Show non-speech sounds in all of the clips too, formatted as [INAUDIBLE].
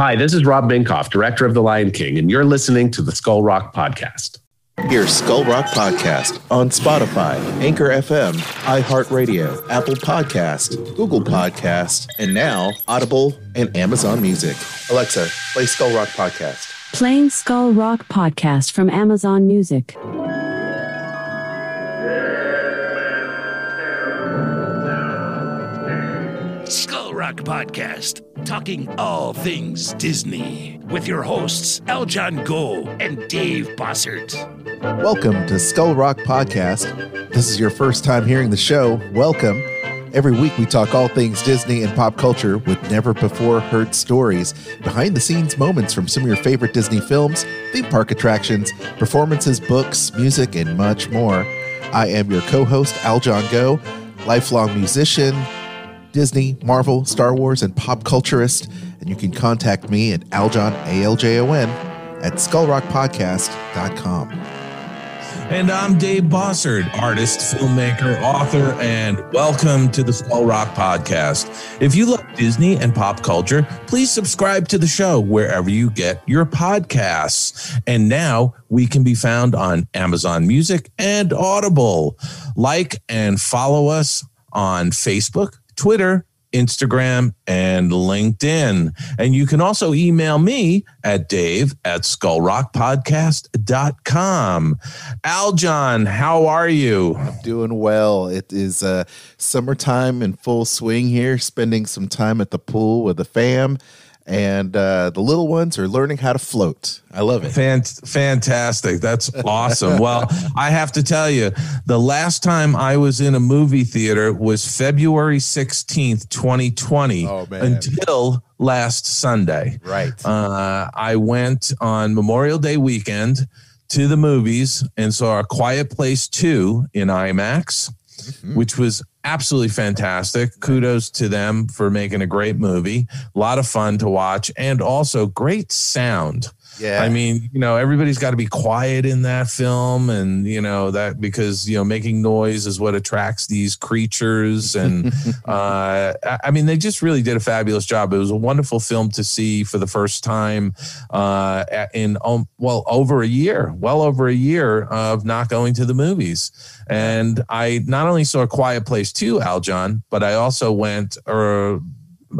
Hi, this is Rob Minkoff, director of The Lion King, and you're listening to the Skull Rock Podcast. Hear Skull Rock Podcast on Spotify, Anchor FM, iHeartRadio, Apple Podcast, Google Podcast, and now Audible and Amazon Music. Alexa, play Skull Rock Podcast. Playing Skull Rock Podcast from Amazon Music. Podcast, talking all things Disney, with your hosts Aljon Go and Dave Bossert. Welcome to Skull Rock Podcast. This is your first time hearing the show. Welcome. Every week we talk all things Disney and pop culture with never before heard stories, behind the scenes moments from some of your favorite Disney films, theme park attractions, performances, books, music, and much more. I am your co host, Aljon Go, lifelong musician, Disney, Marvel, Star Wars, and pop culturist. And you can contact me at Aljon, A L J O N, at skullrockpodcast.com. And I'm Dave Bossert, artist, filmmaker, author, and welcome to the Skull Rock Podcast. If you love Disney and pop culture, please subscribe to the show wherever you get your podcasts. And now we can be found on Amazon Music and Audible. Like and follow us on Facebook, Twitter, Instagram, and LinkedIn. And you can also email me at dave at skullrockpodcast.com. Aljon, how are you? I'm doing well. It is uh, summertime in full swing here, spending some time at the pool with the fam. And uh, the little ones are learning how to float. I love it. Fant- fantastic. That's awesome. well, I have to tell you, the last time I was in a movie theater was February 16th, 2020, Oh, man. until last Sunday. Right. Uh, I went on Memorial Day weekend to the movies and saw A Quiet Place 2 in IMAX, Mm-hmm. which was absolutely fantastic. Kudos to them for making a great movie. A lot of fun to watch and also great sound. Yeah. I mean, you know, everybody's got to be quiet in that film, and you know that because you know making noise is what attracts these creatures. And [LAUGHS] uh, I mean, they just really did a fabulous job. It was a wonderful film to see for the first time uh, in um, well over a year, well over a year of not going to the movies. And I not only saw a Quiet Place two, Aljon, but I also went or.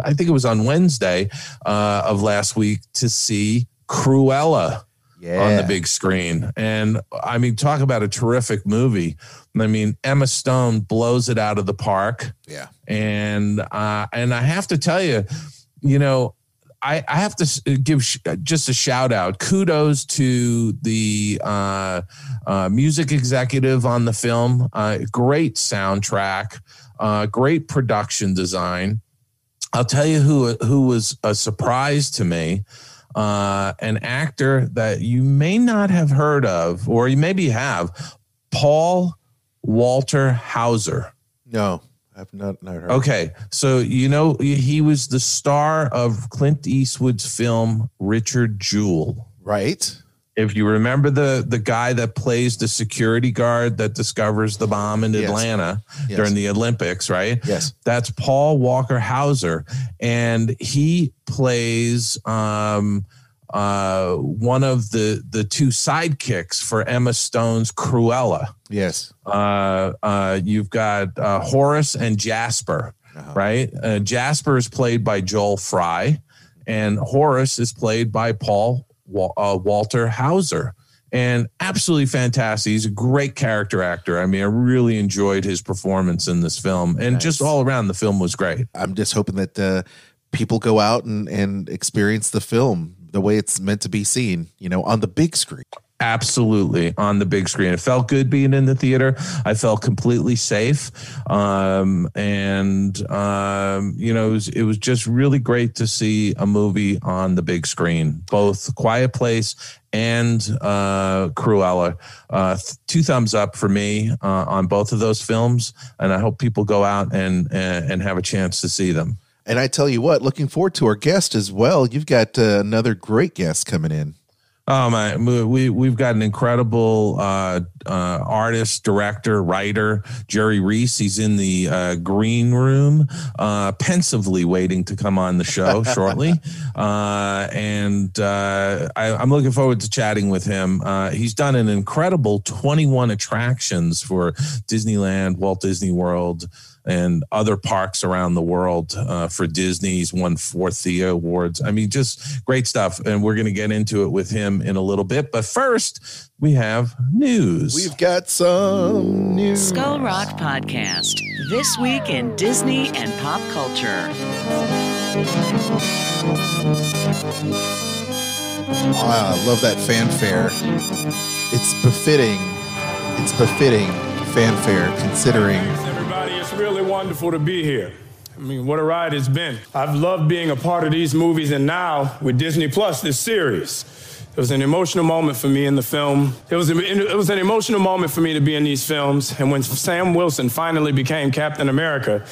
I think it was on Wednesday uh, of last week to see Cruella yeah. on the big screen. And I mean, talk about a terrific movie. I mean, Emma Stone blows it out of the park. Yeah. And uh, and I have to tell you, you know, I, I have to give sh- just a shout out. Kudos to the uh, uh, music executive on the film. Uh, great soundtrack, uh, great production design. I'll tell you who who was a surprise to me. Uh, an actor that you may not have heard of, or you maybe have, Paul Walter Hauser. No, I've not, not heard. Okay, so you know he was the star of Clint Eastwood's film Richard Jewell. Right. If you remember the the guy that plays the security guard that discovers the bomb in Yes. Atlanta Yes. during the Olympics, right? Yes. That's Paul Walter Hauser, and he plays um, uh, one of the the two sidekicks for Emma Stone's Cruella. Yes. Uh, uh, you've got uh, Horace and Jasper, Uh-huh. right? Uh, Jasper is played by Joel Fry, and Horace is played by Paul uh, Walter Hauser. And absolutely fantastic. He's a great character actor. I mean, I really enjoyed his performance in this film, and Nice. just all around the film was great. I'm just hoping that uh, people go out and, and experience the film the way it's meant to be seen, you know, on the big screen. Absolutely on the big screen. It felt good being in the theater. I felt completely safe, um, and um, you know, it was, it was just really great to see a movie on the big screen. Both Quiet Place and uh, Cruella. Uh, two thumbs up for me uh, on both of those films, and I hope people go out and and, and have a chance to see them. And I tell you what, looking forward to our guest as well. You've got uh, another great guest coming in. Oh my, we we've got an incredible uh, uh, artist, director, writer, Jerry Reese. He's in the uh, green room, uh, pensively waiting to come on the show [LAUGHS] shortly, uh, and uh, I, am looking forward to chatting with him. he's done an incredible 21 attractions for Disneyland, Walt Disney World and other parks around the world uh, for Disney's won four Thea awards. I mean, just great stuff. And we're going to get into it with him in a little bit. But first, we have news. We've got some news. Skull Rock Podcast. This week in Disney and pop culture. Oh, I love that fanfare. It's befitting. It's befitting fanfare considering really wonderful to be here. I mean, what a ride it's been. I've loved being a part of these movies, and now with Disney Plus, this series. It was an emotional moment for me in the film. It was, it was an emotional moment for me to be in these films. And when Sam Wilson finally became Captain America,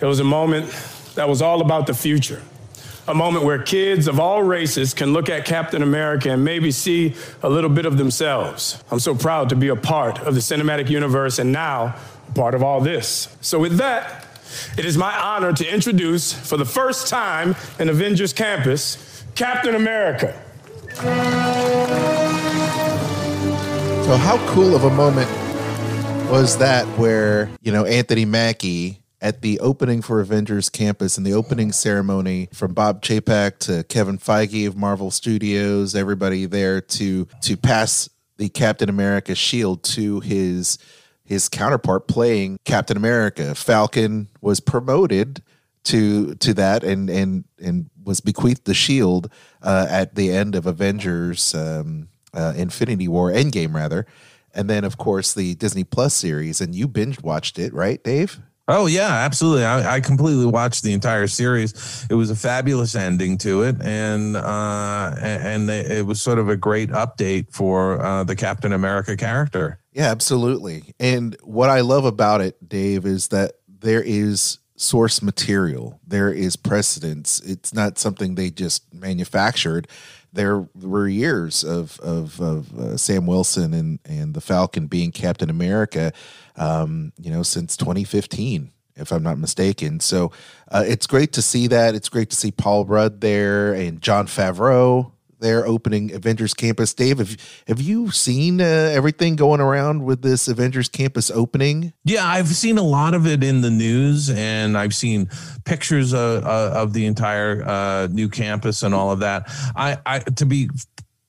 it was a moment that was all about the future. A moment where kids of all races can look at Captain America and maybe see a little bit of themselves. I'm so proud to be a part of the cinematic universe and now part of all this. So, with that, it is my honor to introduce, for the first time in Avengers Campus, Captain America. So, how cool of a moment was that where, you know, Anthony Mackie at the opening for Avengers Campus and the opening ceremony from Bob Chapek to Kevin Feige of Marvel Studios, everybody there to to pass the Captain America shield to his his counterpart playing Captain America. Falcon was promoted to to that and and and was bequeathed the shield uh, at the end of Avengers um, uh, Infinity War Endgame rather. And then of course the Disney Plus series and you binge watched it, right, Dave? Oh yeah, absolutely. I, I, completely watched the entire series. It was a fabulous ending to it, and uh, and it was sort of a great update for uh, the Captain America character. Yeah, absolutely. And what I love about it, Dave, is that there is source material. There is precedence. It's not something they just manufactured. There were years of of, of uh, Sam Wilson and and the Falcon being Captain America, um, you know, since 2015 if I'm not mistaken. So uh, it's great to see that. It's great to see Paul Rudd there and Jon Favreau they're opening Avengers Campus. Dave, have, have you seen uh, everything going around with this Avengers Campus opening? Yeah, I've seen a lot of it in the news, and I've seen pictures of, uh, of the entire uh, new campus and all of that. I, I to be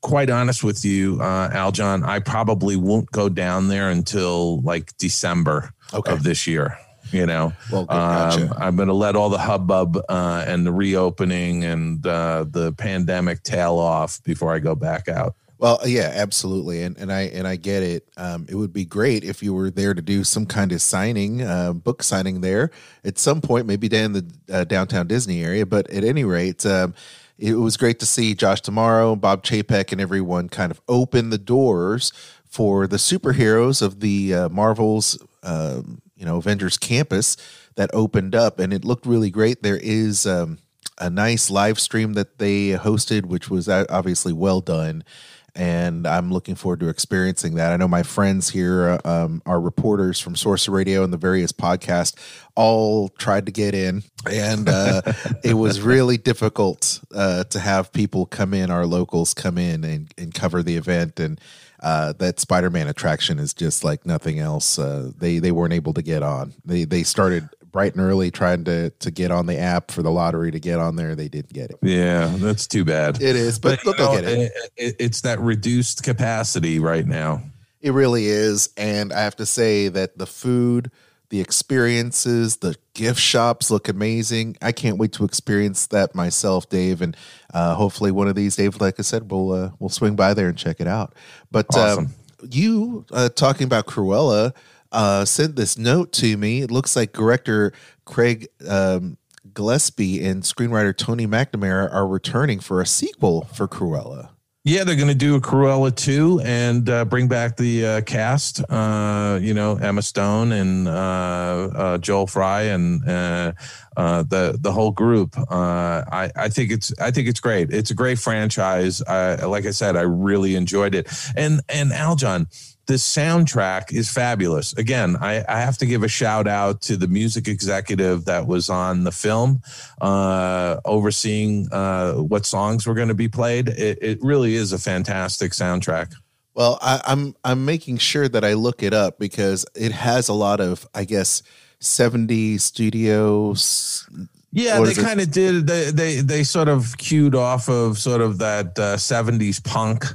quite honest with you, uh, Aljon, I probably won't go down there until like December okay. of this year you know? Well, gotcha. um, i'm going to let all the hubbub uh, and the reopening and uh, the pandemic tail off before i go back out. Well yeah absolutely. And, and i and i get it. Um, it would be great if you were there to do some kind of signing uh, book signing there at some point maybe down in the uh, downtown disney area. But at any rate um, it was great to see josh d'amaro bob chapek and everyone kind of open the doors for the superheroes of the uh, marvels um, you know Avengers Campus that opened up, and it looked really great. There is um, a nice live stream that they hosted, which was obviously well done. And I'm looking forward to experiencing that. I know my friends here, uh, um, our reporters from Source Radio and the various podcasts, all tried to get in, and uh, it was [LAUGHS] really difficult uh, to have people come in, our locals come in and, and cover the event. And uh, that Spider-Man attraction is just like nothing else. Uh, they they weren't able to get on. They they started bright and early trying to to get on the app for the lottery to get on there. They didn't get it. Yeah, that's too bad. It is, but, but they'll know, get it. it. It's that reduced capacity right now. It really is, and I have to say that the food the experiences, the gift shops look amazing. I can't wait to experience that myself, Dave. And uh, hopefully, one of these, Dave, like I said, we'll uh, we'll swing by there and check it out. But um, awesome. um, you uh, talking about Cruella uh, sent this note to me. It looks like director Craig um, Gillespie and screenwriter Tony McNamara are returning for a sequel for Cruella. Yeah, they're going to do a Cruella 2 and uh, bring back the uh, cast, uh, you know, Emma Stone and uh, uh, Joel Fry and uh, the the whole group. I, I think it's I think it's great. It's a great franchise. like I said, I really enjoyed it. And and Aljon, the soundtrack is fabulous. Again, I, I, have to give a shout out to the music executive that was on the film, uh, overseeing uh, what songs were going to be played. It, it, really is a fantastic soundtrack. Well, I, I'm I'm making sure that I look it up because it has a lot of, I guess, 70 studios. Yeah, they kind of did. They, they they sort of cued off of sort of that uh, 70s punk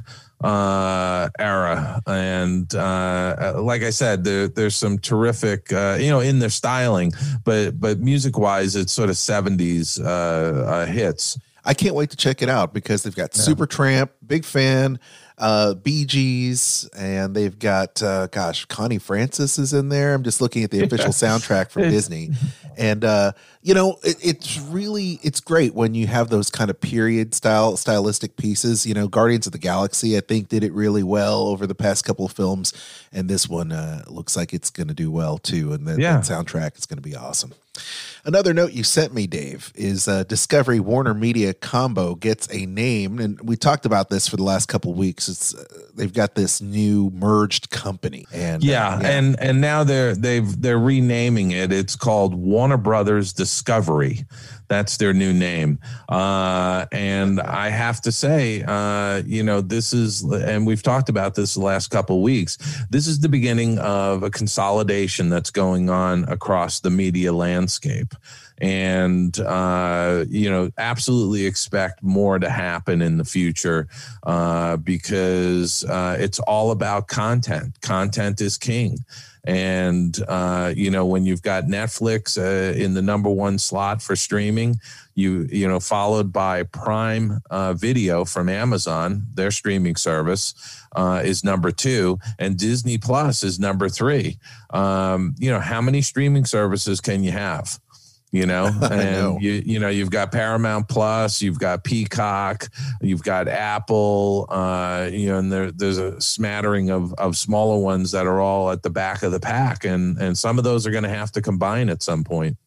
uh, era. And uh, like I said, there, there's some terrific, uh, you know, in their styling, but but music wise, it's sort of 70s uh, uh, hits. I can't wait to check it out because they've got yeah. Supertramp, big fan uh, Bee Gees, and they've got uh, gosh, Connie Francis is in there. I'm just looking at the [LAUGHS] official soundtrack from Disney, and uh, you know, it, it's really it's great when you have those kind of period style stylistic pieces. You know, Guardians of the Galaxy, I think, did it really well over the past couple of films, and this one uh, looks like it's going to do well too. And the, yeah. that soundtrack is going to be awesome. Another note you sent me, Dave, is uh, Discovery Warner Media combo gets a name, and we talked about this for the last couple weeks. It's uh, they've got this new merged company, and yeah, uh, yeah, and and now they're they've they're renaming it. It's called Warner Brothers Discovery. That's their new name. Uh, and I have to say, uh, you know, this is, and we've talked about this the last couple weeks. This is the beginning of a consolidation that's going on across the media landscape and uh, you know absolutely expect more to happen in the future uh, because uh, it's all about content content is king and uh, you know when you've got Netflix uh, in the number one slot for streaming, you you know followed by Prime uh, Video from Amazon, their streaming service uh, is number two, and Disney Plus is number three. Um, you know how many streaming services can you have? You know? [LAUGHS] And know. you you know you've got paramount plus you've got peacock you've got apple uh you know and there, there's a smattering of of smaller ones that are all at the back of the pack and and some of those are going to have to combine at some point.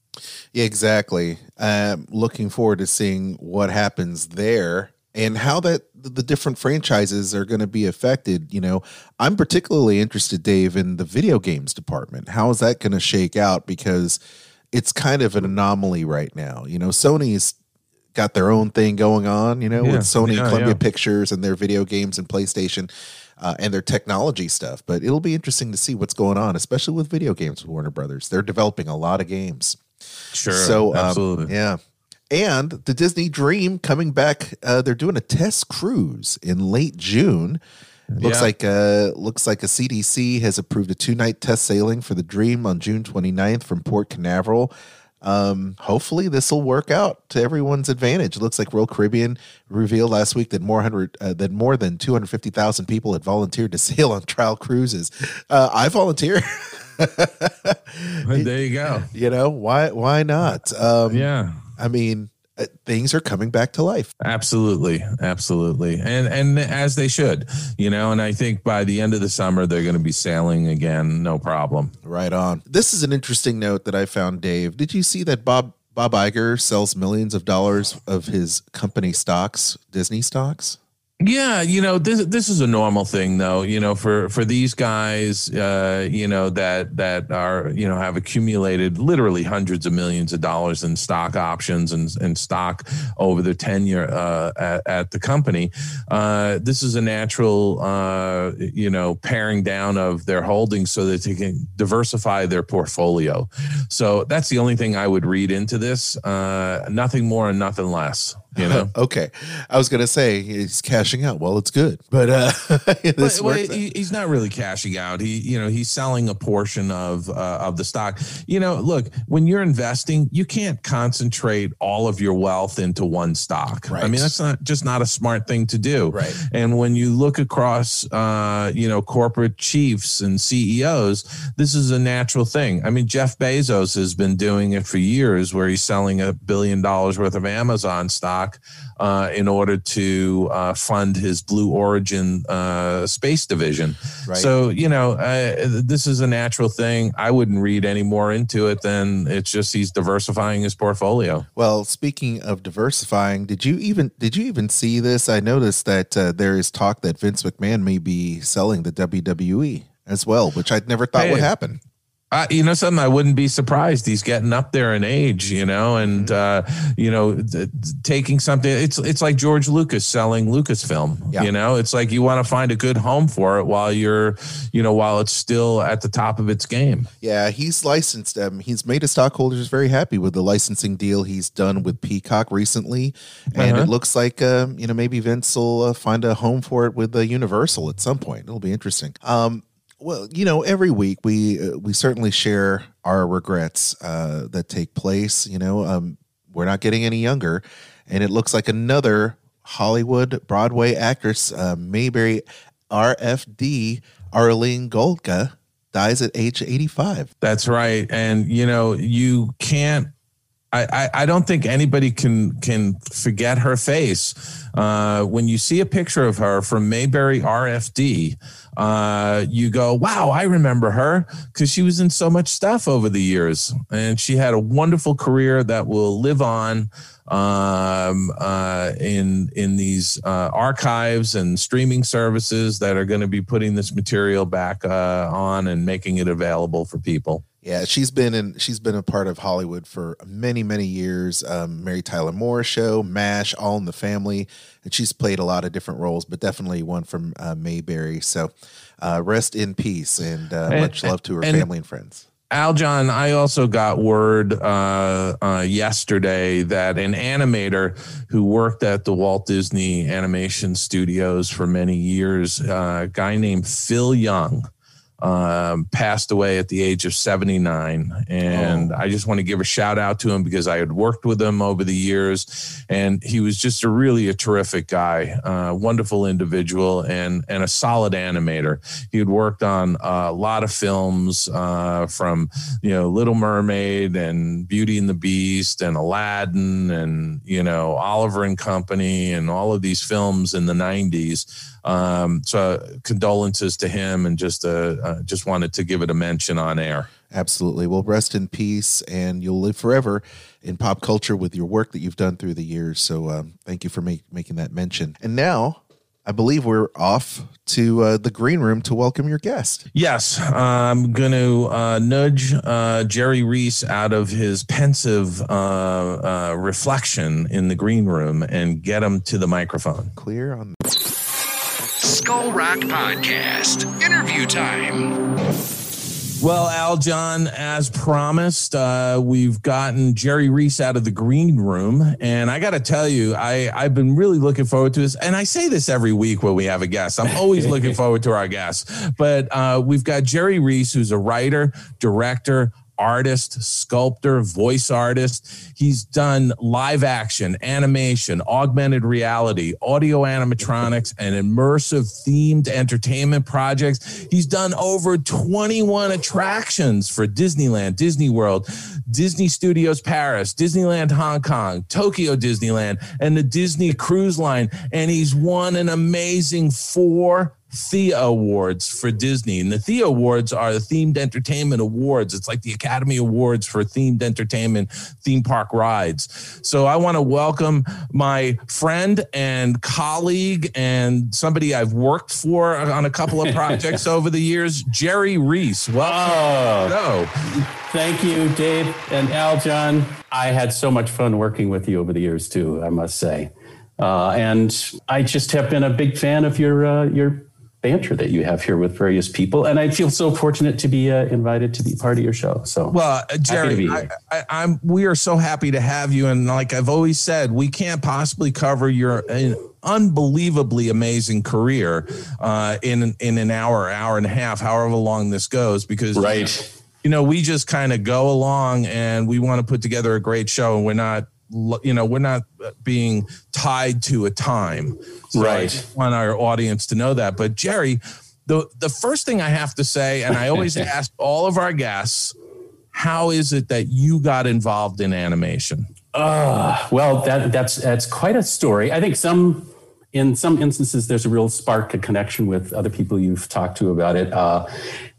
Yeah exactly. Um looking forward to seeing what happens there and how that the different franchises are going to be affected you know? I'm particularly interested dave in the video games department. How is that going to shake out? Because it's kind of an anomaly right now. You know, Sony's got their own thing going on, you know, yeah, with Sony yeah, Columbia yeah. Pictures and their video games and PlayStation uh, and their technology stuff. But it'll be interesting to see what's going on, especially with video games with Warner Brothers. They're developing a lot of games. Sure. So, um, absolutely. Yeah. And the Disney Dream coming back, uh, they're doing a test cruise in late June. Looks yeah. like uh looks like a CDC has approved a two night test sailing for the Dream on June 29th from Port Canaveral. Um, hopefully this will work out to everyone's advantage. It looks like Royal Caribbean revealed last week that more hundred uh, that more than 250,000 people had volunteered to [LAUGHS] sail on trial cruises. Uh, I volunteer. [LAUGHS] there you go. You know why? Why not? Um, yeah. I mean, Uh, things are coming back to life. Absolutely, absolutely, and and as they should, you know. And I think by the end of the summer, they're going to be sailing again, no problem. Right on. This is an interesting note that I found, Dave. Did you see that Bob Bob Iger sells millions of dollars of his company stocks, Disney stocks? Yeah, you know this this is a normal thing though. You know for for these guys, uh, you know that that are you know have accumulated literally hundreds of millions of dollars in stock options and and stock over their tenure uh, at, at, the company. Uh, this is a natural uh, you know paring down of their holdings so that they can diversify their portfolio. So that's the only thing I would read into this. Uh, nothing more and nothing less. [LAUGHS] You know? okay. I was going to say he's cashing out. Well, it's good. But uh [LAUGHS] this well, he, he's not really cashing out. He you know, he's selling a portion of uh, of the stock. You know, look, when you're investing, you can't concentrate all of your wealth into one stock. Right. I mean, that's not just not a smart thing to do. Right. And when you look across uh, you know, corporate chiefs and CEOs, this is a natural thing. I mean, Jeff Bezos has been doing it for years where he's selling a billion dollars worth of Amazon stock Uh, in order to uh, fund his Blue Origin uh, space division. Right. So, you know, uh, this is a natural thing. I wouldn't read any more into it than it's just he's diversifying his portfolio. Well, speaking of diversifying, did you even did you even see this? I noticed that uh, there is talk that Vince McMahon may be selling the WWE as well, which I'd never thought would happen. Uh, you know something i wouldn't be surprised he's getting up there in age you know and uh you know th- taking something it's it's like george lucas selling lucasfilm Yeah. you know it's like you want to find a good home for it while you're you know while it's still at the top of its game Yeah, he's licensed. Um, he's made his stockholders very happy with the licensing deal he's done with Peacock recently, and Uh-huh. it looks like um, you know maybe Vince will uh, find a home for it with uh, Universal at some point. It'll be interesting. Um, well, you know, every week we uh, we certainly share our regrets uh, that take place. You know, um, we're not getting any younger, and it looks like another Hollywood Broadway actress, uh, Mayberry RFD Arlene Golonka, dies at age 85. That's right. And you know, you can't I, I, don't think anybody can can forget her face. Uh, when you see a picture of her from Mayberry RFD, uh, you go, "Wow, I remember her because she was in so much stuff over the years, and she had a wonderful career that will live on um, uh, in in these uh, archives and streaming services that are going to be putting this material back uh, on and making it available for people." Yeah, she's been in. She's been a part of Hollywood for many, many years. Um, Mary Tyler Moore Show, Mash, All in the Family, and she's played a lot of different roles, but definitely one from uh, Mayberry. So, uh, rest in peace, and uh, And- much love to her and- family and friends. Aljon, I also got word uh, uh, yesterday that an animator who worked at the Walt Disney Animation Studios for many years, uh, a guy named Phil Young, um, passed away at the age of 79. And I just want to give a shout out to him because I had worked with him over the years and he was just a really a terrific guy, uh, wonderful individual and, and a solid animator. He had worked on a lot of films uh, from, you know, Little Mermaid and Beauty and the Beast and Aladdin and, you know, Oliver and Company and all of these films in the 90s. Um, so condolences to him and just uh, uh, just wanted to give it a mention on air. Absolutely. Well, rest in peace, and you'll live forever in pop culture with your work that you've done through the years. So, um, thank you for make, making that mention. And now, I believe we're off to uh, the green room to welcome your guest. Yes, I'm going to uh, nudge uh, Jerry Reese out of his pensive uh, uh, reflection in the green room and get him to the microphone. Clear on. Skull Rock Podcast. Interview time. Well, Aljon, as promised, uh, we've gotten Jerry Reese out of the green room, and I got to tell you, I I've been really looking forward to this. And I say this every week when we have a guest. I'm always looking [LAUGHS] forward to our guests, but uh, we've got Jerry Reese, who's a writer, director. Artist, sculptor, voice artist. He's done live action, animation, augmented reality, audio animatronics, and immersive themed entertainment projects. He's done over 21 attractions for Disneyland, Disney World, Disney Studios Paris, Disneyland Hong Kong, Tokyo Disneyland, and the Disney Cruise Line. And he's won an amazing four Thea Awards for Disney. And the Thea Awards are the themed entertainment awards. It's like the Academy Awards for themed entertainment, theme park rides. So I want to welcome my friend and colleague and somebody I've worked for on a couple of [LAUGHS] projects over the years, Jerry Reese. Welcome. Oh, thank you, Dave and Aljon. I had so much fun working with you over the years too, I must say. Uh, and I just have been a big fan of your uh, your banter that you have here with various people, and I feel so fortunate to be uh, invited to be part of your show. So, Well, uh, Jerry, I, I, I'm We are so happy to have you, and like I've always said, we can't possibly cover your uh, unbelievably amazing career uh, in in an hour, hour and a half, however long this goes, because right. you know we just kind of go along and we want to put together a great show, and we're not. You know, we're not uh, being tied to a time. So I Right. just want our audience to know that. But Jerry, the the first thing I have to say, and I always [LAUGHS] ask all of our guests, how is it that you got involved in animation? Uh, well, that that's that's quite a story. I think some in some instances there's a real spark a connection with other people you've talked to about it. Uh,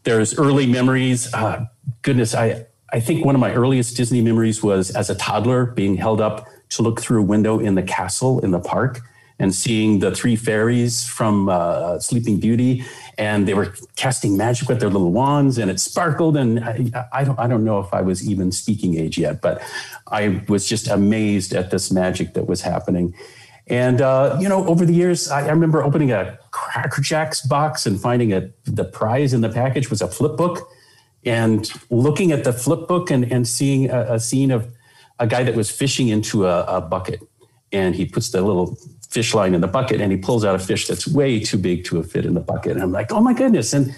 there's early memories. Uh, goodness, I I think one of my earliest Disney memories was as a toddler being held up to look through a window in the castle in the park and seeing the three fairies from uh, Sleeping Beauty, and they were casting magic with their little wands, and it sparkled. And I, I, don't, I don't know if I was even speaking age yet, but I was just amazed at this magic that was happening. And uh, you know, over the years, I, I, remember opening a Cracker Jacks box and finding a the prize in the package was a flip book, and looking at the flip book and, and seeing a, a scene of a guy that was fishing into a, a bucket, and he puts the little fish line in the bucket and he pulls out a fish that's way too big to fit in the bucket. And I'm like, oh my goodness. And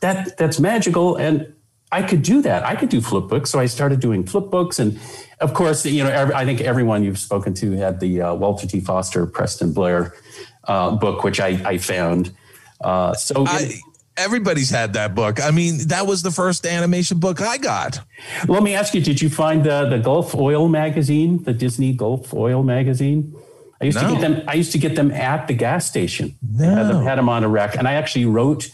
that that's magical. And I could do that. I could do flip books. So I started doing flip books. And of course, you know, every, I think everyone you've spoken to had the uh, Walter T. Foster, Preston Blair uh, book, which I, I found. Uh, so I, everybody's had that book. I mean, that was the first animation book I got. Let me ask you: Did you find the the Gulf Oil magazine, the Disney Gulf Oil magazine? I used no. to get them. I used to get them at the gas station. No. Had them, had them on a rack, and I actually wrote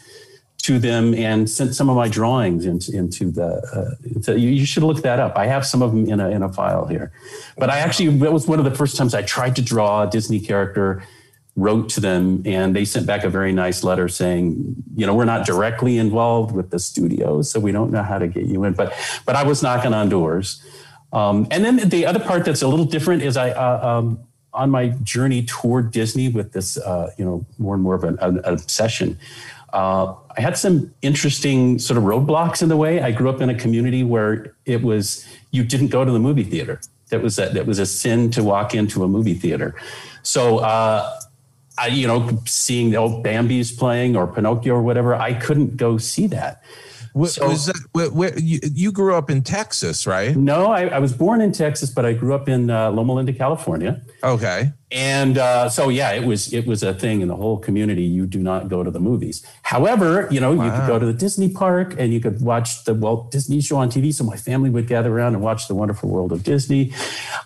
to them and sent some of my drawings into, into the. Uh, into, you, should look that up. I have some of them in a in a file here. But I actually it was one of the first times I tried to draw a Disney character. Wrote to them, and they sent back a very nice letter saying, you know, we're not directly involved with the studio, so we don't know how to get you in. But but I was knocking on doors. Um, and then the other part that's a little different is I uh, um, on my journey toward Disney with this, uh, you know, more and more of an, an obsession, uh, I had some interesting sort of roadblocks in the way. I grew up in a community where it was you didn't go to the movie theater. That was a, that was a sin to walk into a movie theater. So, uh, I, you know, seeing the old Bambi's playing or Pinocchio or whatever, I couldn't go see that. What, so, was that, where, where, you, you, grew up in Texas, right? No, I, I, was born in Texas, but I grew up in uh, Loma Linda, California. Okay. And uh, so, yeah, it was it was a thing in the whole community. You do not go to the movies. However, you know, wow. you could go to the Disney park and you could watch the Walt Disney show on TV. So my family would gather around and watch the Wonderful World of Disney.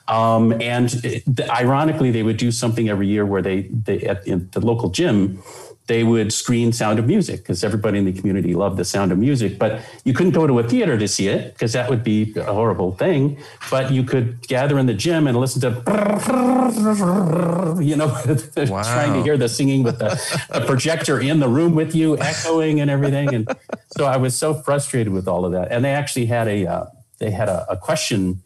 Um, and it, ironically, they would do something every year where they they at the local gym they would screen Sound of Music because everybody in the community loved the Sound of Music. But you couldn't go to a theater to see it because that would be a horrible thing. But you could gather in the gym and listen to, [LAUGHS] you know, wow. [LAUGHS] trying to hear the singing with the, the, projector in the room with you, echoing and everything. And so I was so frustrated with all of that. And they actually had a uh, they had a, a question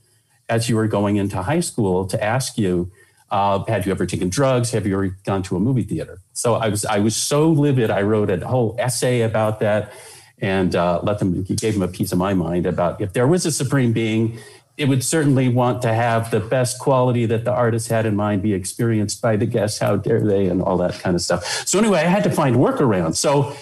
as you were going into high school to ask you uh, had you ever taken drugs? Have you ever gone to a movie theater? So I was I was so livid. I wrote a whole essay about that, and uh, let them gave them a piece of my mind about if there was a supreme being, it would certainly want to have the best quality that the artist had in mind be experienced by the guests. How dare they, and all that kind of stuff. So anyway, I had to find workarounds. So.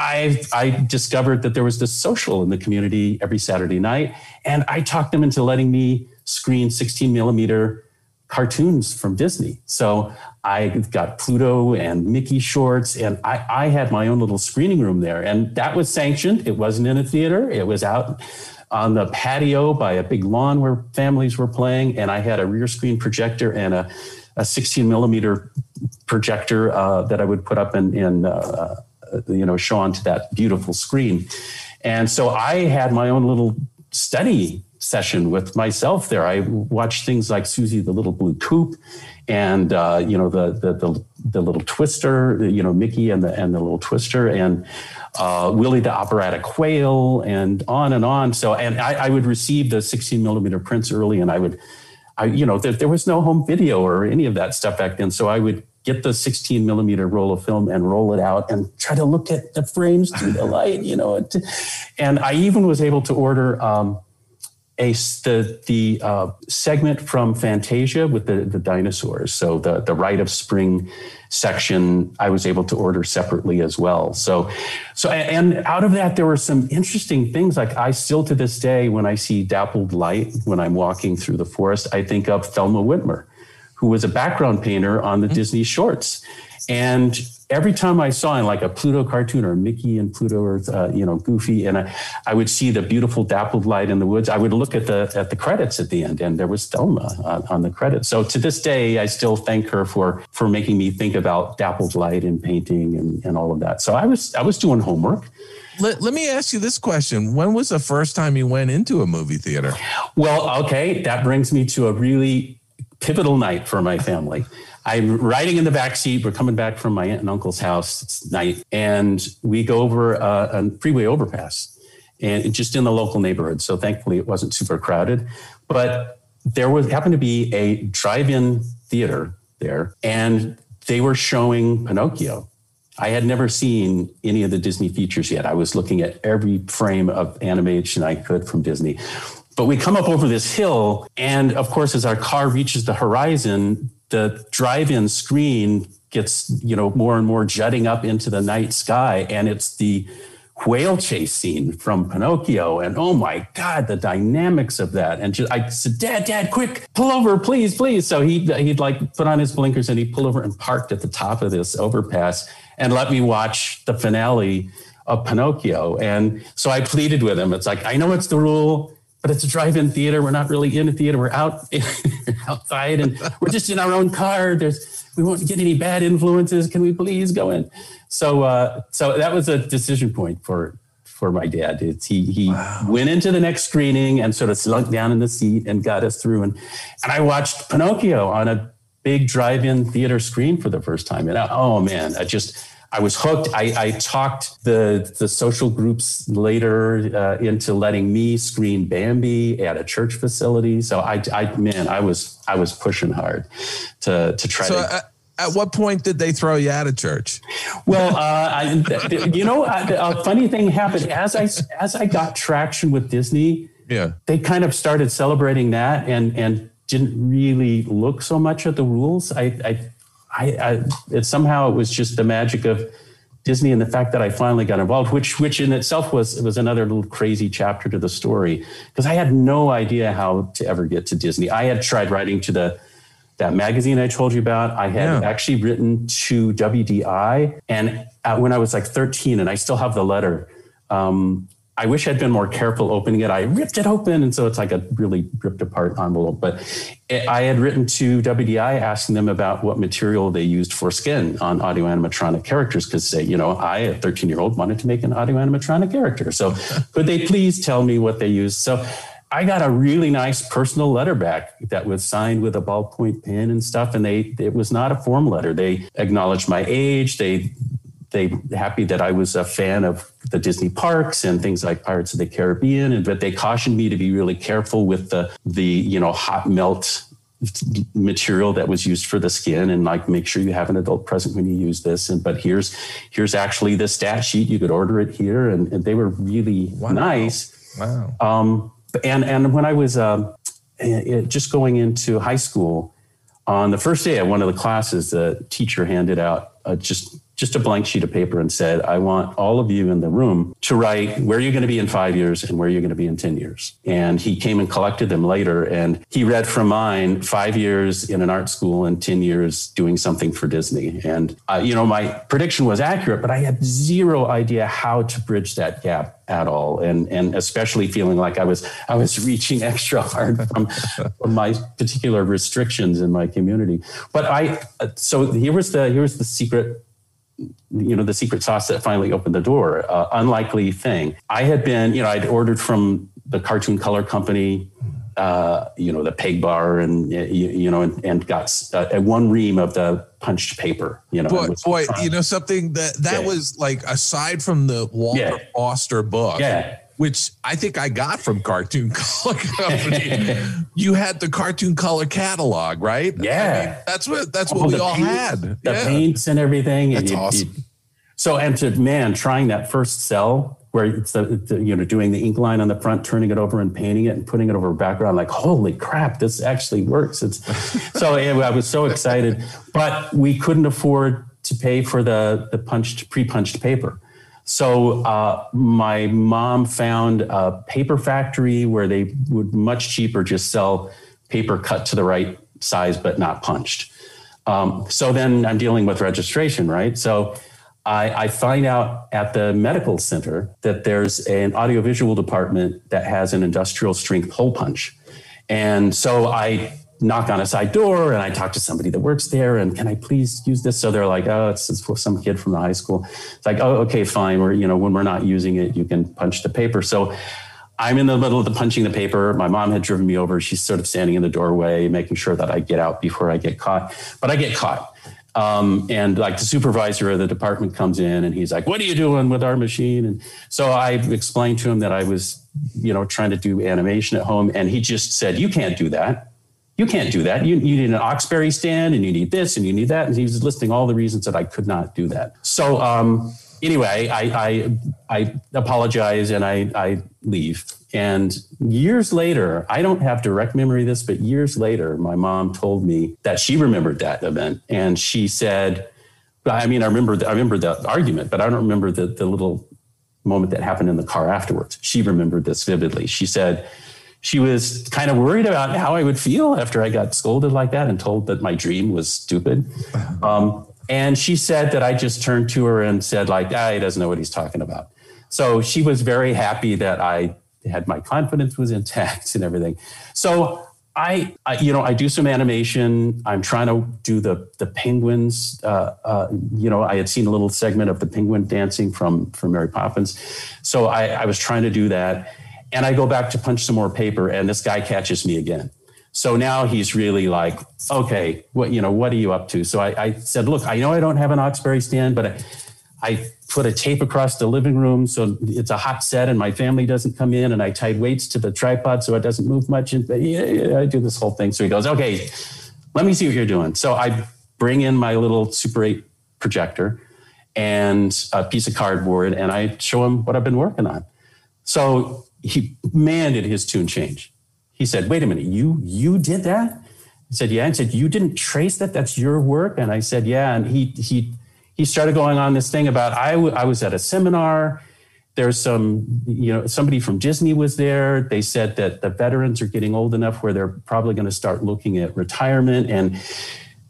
I, I discovered that there was this social in the community every Saturday night, and I talked them into letting me screen 16 millimeter cartoons from Disney. So I got Pluto and Mickey shorts, and I, I had my own little screening room there. And that was sanctioned. It wasn't in a theater, it was out on the patio by a big lawn where families were playing. And I had a rear screen projector and a, a 16 millimeter projector uh, that I would put up and, and uh, uh, you know, show onto that beautiful screen. And so I had my own little study session with myself there. I watched things like Susie the Little Blue Coupe, and uh, you know the, the, the the little Twister, you know Mickey and the and the little Twister, and uh, Willie the Operatic Whale, and on and on. So, and I, I would receive the 16 millimeter prints early, and I would, I you know there, there was no home video or any of that stuff back then, so I would get the 16 millimeter roll of film and roll it out and try to look at the frames through the light, you know. And I even was able to order um, a the the uh, segment from Fantasia with the the dinosaurs. So the the Rite of Spring section I was able to order separately as well. So so and out of that there were some interesting things. Like I still to this day when I see dappled light when I'm walking through the forest, I think of Thelma Witmer who was a background painter on the Disney shorts. And every time I saw in like a Pluto cartoon or Mickey and Pluto or uh, you know Goofy, and I, I would see the beautiful dappled light in the woods. I would look at the at the credits at the end, and there was Thelma on, on the credits. So to this day, I still thank her for for making me think about dappled light and painting and, and all of that. So I was I was doing homework. Let, let me ask you this question. When was the first time you went into a movie theater? Well, okay, that brings me to a really pivotal night for my family. I'm riding in the back seat. We're coming back from my aunt and uncle's house. It's night, and we go over a, a freeway overpass, and just in the local neighborhood. So thankfully, it wasn't super crowded. But there was happened to be a drive-in theater there, and they were showing Pinocchio. I had never seen any of the Disney features yet. I was looking at every frame of animation I could from Disney. But we come up over this hill, and of course, as our car reaches the horizon, the drive-in screen gets you know more and more jutting up into the night sky and it's the whale chase scene from Pinocchio and oh my god the dynamics of that. And just, I said dad dad quick pull over please please. So he he'd like put on his blinkers and he'd pull over and parked at the top of this overpass and let me watch the finale of Pinocchio. And so I pleaded with him. It's like I know it's the rule but it's a drive-in theater. We're not really in a theater. We're out [LAUGHS] outside, and we're just in our own car. There's we won't get any bad influences. Can we please go in? So, uh, so that was a decision point for for my dad. It's, he he wow. went into the next screening and sort of slunk down in the seat and got us through. And and I watched Pinocchio on a big drive-in theater screen for the first time. And I, oh man, I just I was hooked. I, I talked the the social groups later uh, into letting me screen Bambi at a church facility. So I, I man, I was I was pushing hard to to try so, to. Uh, at what point did they throw you out of church? Well, uh, I, you know, a funny thing happened as I as I got traction with Disney. Yeah, they kind of started celebrating that and and didn't really look so much at the rules. I, I I, I it somehow it was just the magic of Disney and the fact that I finally got involved, which which in itself was was another little crazy chapter to the story because I had no idea how to ever get to Disney. I had tried writing to the that magazine I told you about. I had yeah. actually written to WDI, and uh, when I was like 13, and I still have the letter. Um, I wish I'd been more careful opening it. I ripped it open, and so it's like a really ripped apart envelope. But it, I had written to WDI asking them about what material they used for skin on audio animatronic characters, because say, you know I, a 13 year old, wanted to make an audio animatronic character. So [LAUGHS] could they please tell me what they used? So I got a really nice personal letter back that was signed with a ballpoint pen and stuff. And they it was not a form letter. They acknowledged my age. They they happy that I was a fan of the Disney parks and things like Pirates of the Caribbean, and but they cautioned me to be really careful with the the you know hot melt material that was used for the skin and like make sure you have an adult present when you use this. And but here's here's actually the stat sheet. You could order it here and, and they were really wow. nice. Wow. Um and and when i was um, it, just going into high school on the first day of one of the classes the teacher handed out uh, just just a blank sheet of paper and said, I want all of you in the room to write where you're going to be in five years and where you're going to be in 10 years. And he came and collected them later. And he read from mine five years in an art school and 10 years doing something for Disney. And, uh, you know, my prediction was accurate, but I had zero idea how to bridge that gap at all. And, and especially feeling like I was, I was reaching extra hard from, from my particular restrictions in my community. But I, uh, so here was the, here was the secret you know the secret sauce that finally opened the door uh, unlikely thing i had been you know i'd ordered from the cartoon color company uh, you know the peg bar and you, you know and, and got uh, one ream of the punched paper you know boy, boy you know something that that yeah. was like aside from the walter yeah. foster book yeah which I think I got from Cartoon [LAUGHS] Color Company. you had the Cartoon Color catalog, right? Yeah, I mean, that's what that's what we all had. The yeah. paints and everything. That's and awesome. You, so and to man, trying that first cell where it's the, the, you know doing the ink line on the front, turning it over and painting it and putting it over a background. Like holy crap, this actually works. It's so [LAUGHS] I was so excited, but we couldn't afford to pay for the the punched pre-punched paper. So uh, my mom found a paper factory where they would much cheaper just sell paper cut to the right size but not punched. Um, so then I'm dealing with registration, right? So I, I, find out at the medical center that there's an audiovisual department that has an industrial strength hole punch. And so I knock on a side door and I talk to somebody that works there and can I please use this? So they're like, oh, it's, it's for some kid from the high school. It's like, oh, okay, fine. We're, you know, when we're not using it, you can punch the paper. So I'm in the middle of the punching the paper. My mom had driven me over. She's sort of standing in the doorway, making sure that I get out before I get caught. But I get caught. Um, and like the supervisor of the department comes in and he's like, What are you doing with our machine? And so I explained to him that I was, you know, trying to do animation at home. And he just said, You can't do that. You can't do that. You, you need an Oxberry stand and you need this and you need that. And he was listing all the reasons that I could not do that. So um, anyway, I, I, I apologize and I, I leave. And years later, I don't have direct memory of this, but years later, my mom told me that she remembered that event. And she said, I mean, I remember, the, I remember the argument, but I don't remember the, the little moment that happened in the car afterwards. She remembered this vividly. She said, she was kind of worried about how I would feel after I got scolded like that and told that my dream was stupid. Um, and she said that I just turned to her and said, like, ah, he doesn't know what he's talking about. So she was very happy that I had my confidence was intact [LAUGHS] and everything. So I, I, you know, I do some animation. I'm trying to do the the penguins. Uh, uh, you know, I had seen a little segment of the penguin dancing from from Mary Poppins, so I, I was trying to do that. And I go back to punch some more paper, and this guy catches me again. So now he's really like, okay, what you know, what are you up to? So I, I said, look, I know I don't have an Oxberry stand, but I, I put a tape across the living room so it's a hot set and my family doesn't come in, and I tied weights to the tripod so it doesn't move much. And yeah, I do this whole thing. So he goes, okay, let me see what you're doing. So I bring in my little Super 8 projector and a piece of cardboard, and I show him what I've been working on. So he, man, did his tune change he said, wait a minute, you, you did that? I said, yeah. And said, you didn't trace that? That's your work? And I said, yeah. And he, he, he started going on this thing about, I, w- I was at a seminar. There's some, you know, somebody from Disney was there. They said that the veterans are getting old enough where they're probably going to start looking at retirement and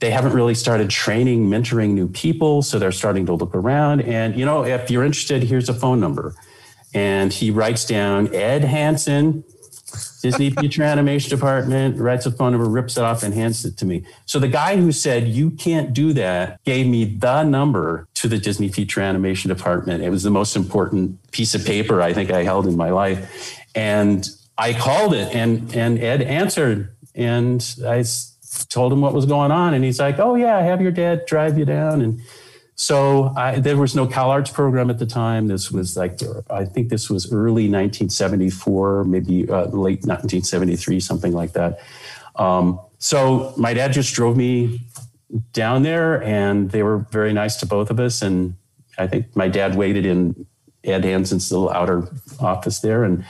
they haven't really started training, mentoring new people. So they're starting to look around. And, you know, if you're interested, here's a phone number. And he writes down Ed Hansen, Disney [LAUGHS] Feature Animation Department writes a phone number, rips it off, and hands it to me. So the guy who said, You can't do that, gave me the number to the Disney Feature Animation Department. It was the most important piece of paper I think I held in my life. And I called it, and, and Ed answered. And I told him what was going on. And he's like, Oh, yeah, have your dad drive you down. And so I, there was no CalArts program at the time. This was like, I think this was early 1974, maybe uh, late 1973, something like that. Um, so my dad just drove me down there and they were very nice to both of us. And I think my dad waited in Ed Hansen's little outer office there. And,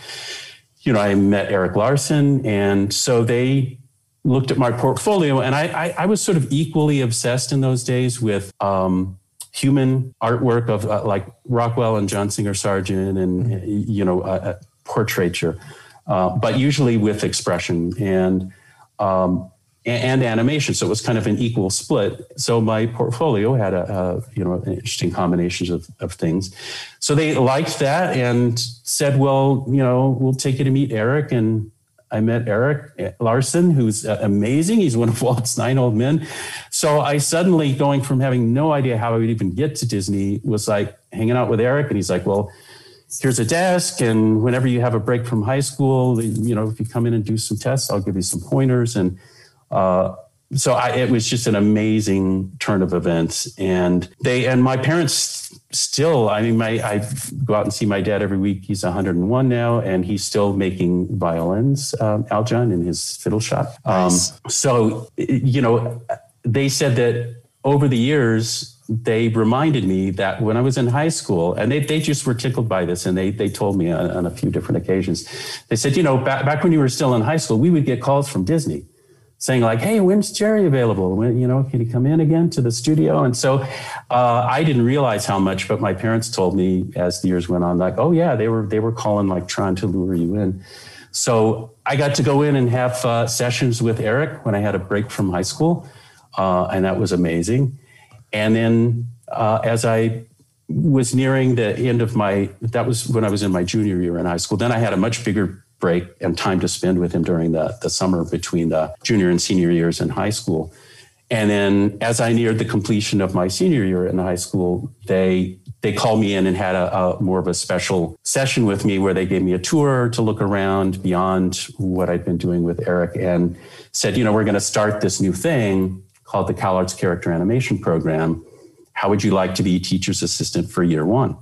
you know, I met Eric Larson. And so they looked at my portfolio and I, I, I was sort of equally obsessed in those days with, um, human artwork of uh, like Rockwell and John Singer Sargent and, mm-hmm. you know, uh, portraiture, uh, but usually with expression and, um, and animation. So it was kind of an equal split. So my portfolio had a, a you know interesting combinations of, of things. So they liked that and said, well, you know, we'll take you to meet Eric and I met Eric Larson, who's uh, amazing. He's one of [LAUGHS] Walt's nine old men. So I suddenly, going from having no idea how I would even get to Disney, was like hanging out with Eric, And he's like, well, here's a desk. And whenever you have a break from high school, you know, if you come in and do some tests, I'll give you some pointers. And uh, so I, it was just an amazing turn of events. And they, and my parents still, I mean, my I go out and see my dad every week. He's 101 now, and he's still making violins, um, Aljon, in his fiddle shop. Um, so, you know, they said that over the years, they reminded me that when I was in high school, and they, they just were tickled by this, and they, they told me on, on a few different occasions, they said, you know, back, back when you were still in high school, we would get calls from Disney saying like, "Hey, when's Jerry available? When you know, can he come in again to the studio?" And so uh, I didn't realize how much, but my parents told me as the years went on, like, "Oh yeah, they were they were calling like trying to lure you in." So I got to go in and have uh, sessions with Eric when I had a break from high school, uh, and that was amazing. And then uh, as I was nearing the end of my, that was when I was in my junior year in high school. Then I had a much bigger break and time to spend with him during the, the summer between the junior and senior years in high school. And then as I neared the completion of my senior year in high school, they they called me in and had a, a, more of a special session with me where they gave me a tour to look around beyond what I'd been doing with Eric and said, you know, we're going to start this new thing called the CalArts Character Animation Program. How would you like to be a teacher's assistant for year one?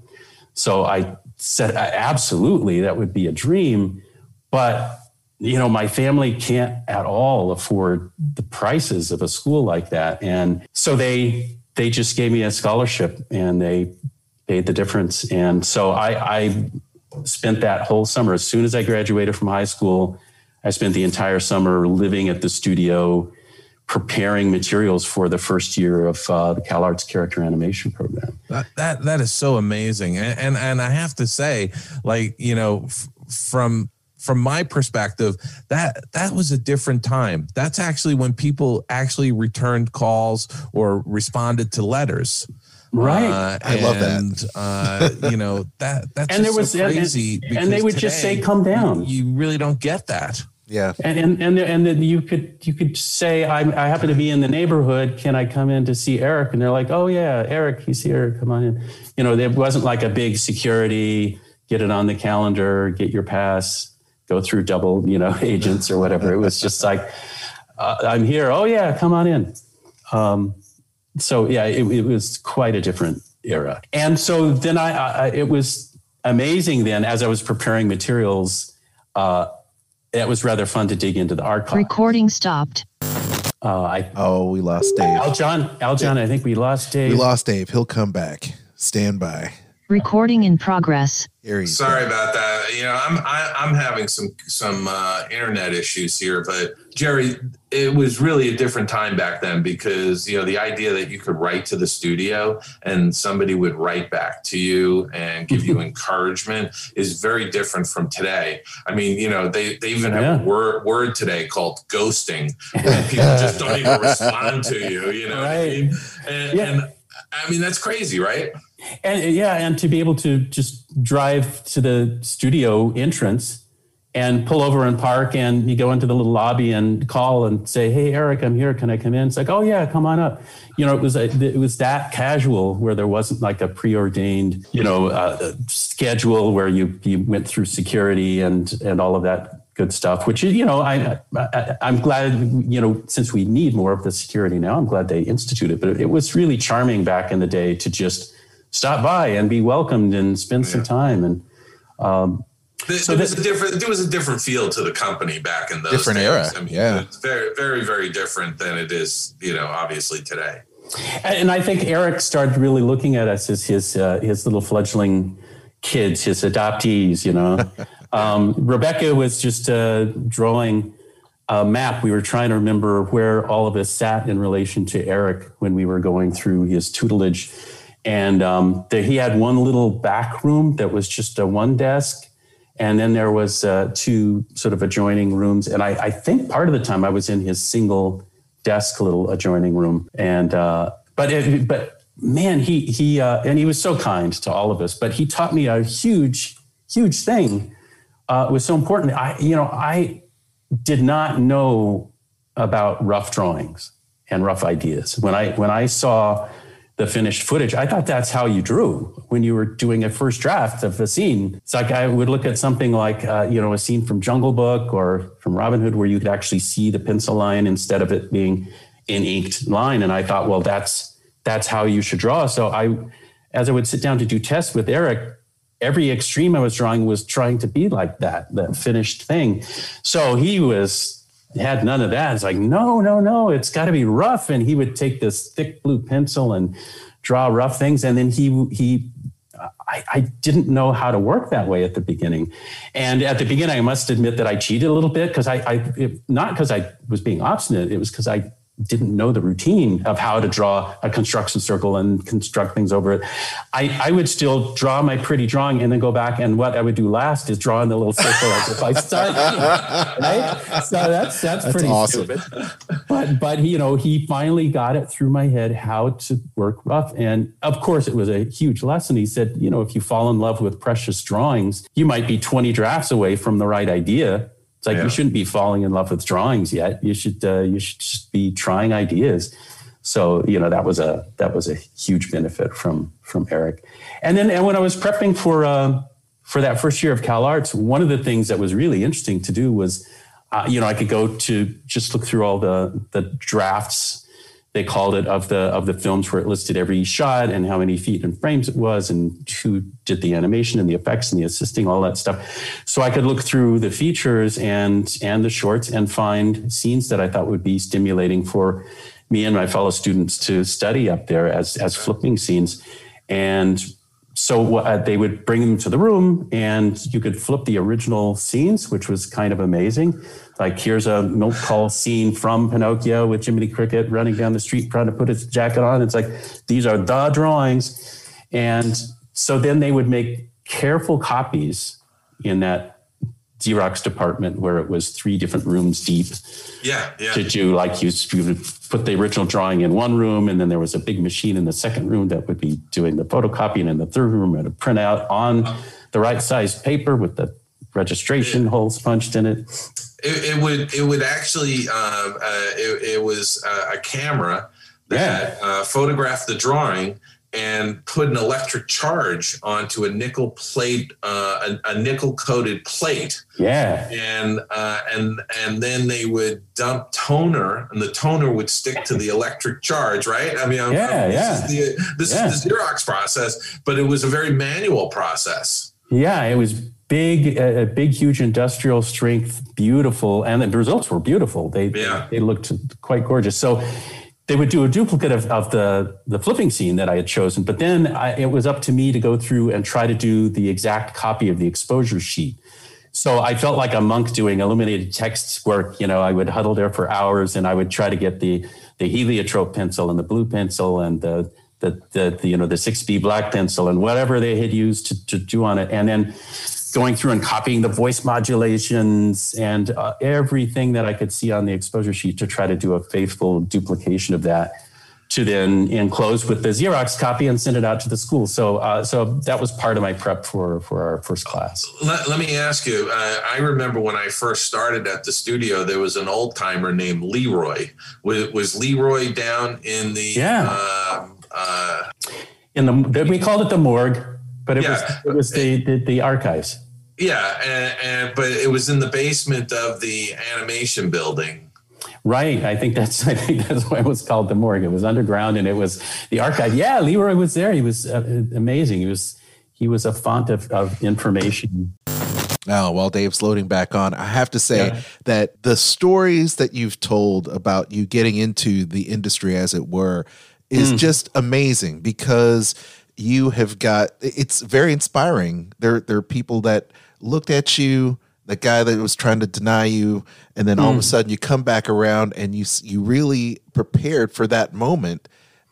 So I said, absolutely, that would be a dream. But you know, my family can't at all afford the prices of a school like that. And so they they just gave me a scholarship and they paid the difference. And so I, I spent that whole summer as soon as I graduated from high school. I spent the entire summer living at the studio, preparing materials for the first year of uh, the CalArts character animation program. That, that that is so amazing, and and, and I have to say, like you know, f- from from my perspective, that that was a different time. That's actually when people actually returned calls or responded to letters. Right, uh, I and, love that. uh, you know that that's And there was- so crazy. and- and they because would just say, "Come down." You, you really don't get that. Yeah. And and and, and then you could you could say I, I happen to be in the neighborhood. Can I come in to see Eric? And they're like, Oh yeah, Eric, he's here. Come on in. You know, there wasn't like a big security. Get it on the calendar. Get your pass. Go through double you know [LAUGHS] agents or whatever. It was just like uh, I'm here. Oh yeah, come on in. Um, so yeah, it, it was quite a different era. And so then I, I it was amazing. Then as I was preparing materials. Uh, it was rather fun to dig into the archive. Recording stopped. Uh, I, Oh, we lost Dave. Aljon, Al John, I think we lost Dave. We lost Dave. He'll come back. Stand by. Recording in progress. Here Sorry back. about that. You know, I'm I, I'm having some some uh, internet issues here, but Jerry, it was really a different time back then because you know the idea that you could write to the studio and somebody would write back to you and give you [LAUGHS] encouragement is very different from today. I mean, you know, they they even have Yeah. a word word today called ghosting, [LAUGHS] where people just don't even [LAUGHS] respond to you. You know, what I mean? and, Yeah. and I mean that's crazy, right? and yeah, and to be able to just drive to the studio entrance and pull over and park, and you go into the little lobby and call and say, "Hey, Eric, I'm here. Can I come in?" It's like, "Oh yeah, come on up." You know, it was a, it was that casual where there wasn't like a preordained, you know, uh, schedule where you you went through security and and all of that good stuff. Which you know, I, I I'm glad you know since we need more of the security now, I'm glad they instituted. But it was really charming back in the day to just stop by and be welcomed and spend some time and um, There, So there was a different there was a different feel to the company back in those Different days. era, I mean, yeah. it's very very very different than it is you know obviously today. and I think Eric started really looking at us as his uh, his little fledgling kids, his adoptees. You know, [LAUGHS] um, Rebecca was just uh, drawing a map. We were trying to remember where all of us sat in relation to Eric when we were going through his tutelage, and um, there, he had one little back room that was just a one desk. And then there was uh, two sort of adjoining rooms, and I, I think part of the time I was in his single desk little adjoining room and uh but it, but man he he uh and he was so kind to all of us but he taught me a huge huge thing uh it was so important. I you know i did not know about rough drawings and rough ideas. When i when i saw the finished footage i thought that's how you drew. When you were doing a first draft of a scene it's like i would look at something like uh, you know a scene from jungle book or from robin hood where you could actually see the pencil line instead of it being an inked line. And i thought well that's that's how you should draw. So i as i would sit down to do tests with eric every extreme i was drawing was trying to be like that that finished thing so he was had none of that. It's like, no, no, no, it's got to be rough. And he would take this thick blue pencil and draw rough things. And then he, he, I, I didn't know how to work that way at the beginning. And at the beginning, I must admit that I cheated a little bit because I, I it, not because I was being obstinate. It was because I didn't know the routine of how to draw a construction circle and construct things over it. I, I would still draw my pretty drawing and then go back and what I would do last is draw in the little circle as if I started. [LAUGHS] right? So that's that's, That's pretty awesome. stupid. But but you know, he finally got it through my head how to work rough. And of course it was a huge lesson. He said, you know, if you fall in love with precious drawings, you might be 20 drafts away from the right idea. It's like Yeah. you shouldn't be falling in love with drawings yet. You should uh, you should just be trying ideas. So you know that was a that was a huge benefit from from Eric. And then and when I was prepping for uh, for that first year of Cal Arts, one of the things that was really interesting to do was, uh, you know, I could go to just look through all the the drafts they called it of the of the films where it listed every shot and how many feet and frames it was and who did the animation and the effects and the assisting all that stuff. So i could look through the features and and the shorts and find scenes that i thought would be stimulating for me and my fellow students to study up there as as flipping scenes. And so uh, they would bring them to the room and you could flip the original scenes which was kind of amazing. Like here's a Milt Kahl scene from pinocchio with jiminy cricket running down the street trying to put his jacket on. It's like these are the drawings. And so then they would make careful copies in that xerox department where it was three different rooms deep Yeah, yeah. to do like you, you would put the original drawing in one room and then there was a big machine in the second room that would be doing the photocopying in the third room and a printout on the right size paper with the registration holes punched in it. It, it would it would actually um, uh, it, it was uh, a camera that uh, photographed the drawing and put an electric charge onto a nickel plate uh, a, a nickel coated plate yeah and uh, and and then they would dump toner, and the toner would stick to the electric charge, right? I mean, I'm- Yeah, this yeah. is the this Yeah. is the Xerox process, but it was a very manual process. Yeah, it was big, a a big, huge industrial strength, beautiful, and the results were beautiful. They Yeah. they looked quite gorgeous. So they would do a duplicate of, of the the flipping scene that I had chosen, but then I, it was up to me to go through and try to do the exact copy of the exposure sheet. So I felt like a monk doing illuminated text work. You know, I would huddle there for hours, and I would try to get the the heliotrope pencil and the blue pencil and the the, the, the you know the 6B black pencil and whatever they had used to, to do on it, and then going through and copying the voice modulations and uh, everything that I could see on the exposure sheet to try to do a faithful duplication of that to then enclose with the Xerox copy and send it out to the school. So, uh, so that was part of my prep for for our first class. Let, let me ask you. Uh, I remember when I first started at the studio, there was an old timer named Leroy. Was, was Leroy down in the Yeah. um, uh, In the we called it the morgue, but it Yeah. was it was the, the the archives. Yeah, and, and but it was in the basement of the animation building. Right. I think that's [LAUGHS] I think that's why it was called the morgue. It was underground and it was the archive. Yeah, Leroy was there. He was uh, amazing. He was he was a font of, of information. Now, while Dave's loading back on, I have to say Yeah. that the stories that you've told about you getting into the industry, as it were, is Mm. just amazing because you have got it's very inspiring. There, there are people that looked at you, the guy that was trying to deny you, and then all of a Mm. sudden you come back around and you you really prepared for that moment.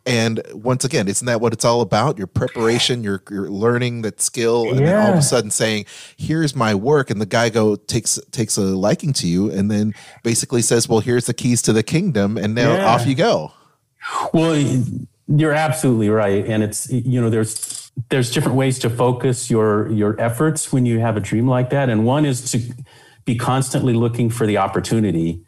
And once again, isn't that what it's all about? Your preparation, your your learning that skill, and then all of a sudden saying, "Here's my work," and the guy go takes takes a liking to you, and then basically says, "Well, here's the keys to the kingdom," and now Yeah. off you go. Well, you're absolutely right, and it's you know there's there's different ways to focus your your efforts when you have a dream like that, and one is to be constantly looking for the opportunity,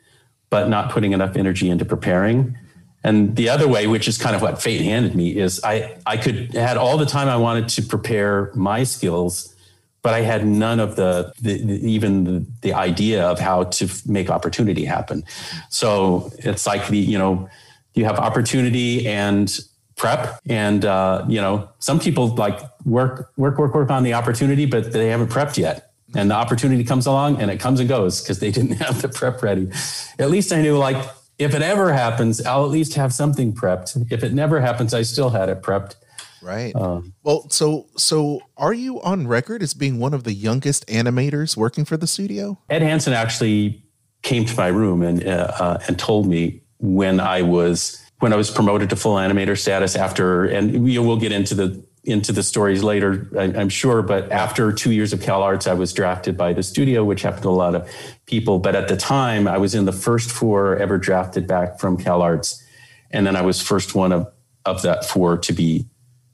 but not putting enough energy into preparing. And the other way, which is kind of what fate handed me, is I I could had all the time I wanted to prepare my skills, but I had none of the, the, the even the, the idea of how to make opportunity happen. So it's like the you know you have opportunity and prep, and uh, you know some people like work work work work on the opportunity, but they haven't prepped yet. And the opportunity comes along and it comes and goes because they [LAUGHS] didn't have the prep ready. At least I knew like if it ever happens, I'll at least have something prepped. If it never happens, I still had it prepped. Right. Um, Well, so so are you on record as being one of the youngest animators working for the studio? Ed Hansen actually came to my room and uh, uh, and told me when I was when I was promoted to full animator status after, and we, we'll get into the into the stories later, I, I'm sure. But after two years of Cal Arts, I was drafted by the studio, which happened to a lot of people. But at the time, I was in the first four ever drafted back from Cal Arts, and then I was first one of of that four to be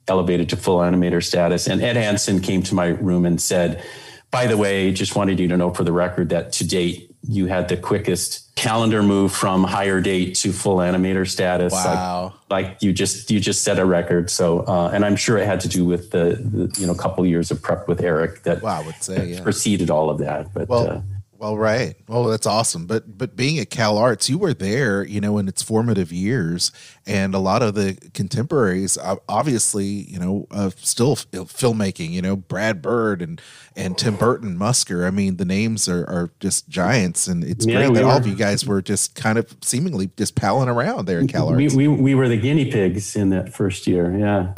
elevated to full animator status. And Ed Hansen came to my room and said, "By the way, just wanted you to know for the record that to date." You had the quickest calendar move from higher date to full animator status. Like- Wow. like you just you just set a record so uh, and i'm sure it had to do with the, the you know couple years of prep with eric that Well, I would say, yeah. preceded all of that but Well, uh, well, right. Well, that's awesome. But but being at Cal Arts, you were there, you know, in its formative years, and a lot of the contemporaries, obviously, you know, uh, still f- filmmaking. You know, Brad Bird and and Tim Burton, Musker. I mean, the names are, are just giants, and it's Yeah, great we that all of you guys were just kind of seemingly just palling around there at Cal we, Arts. we, we were the guinea pigs in that first year yeah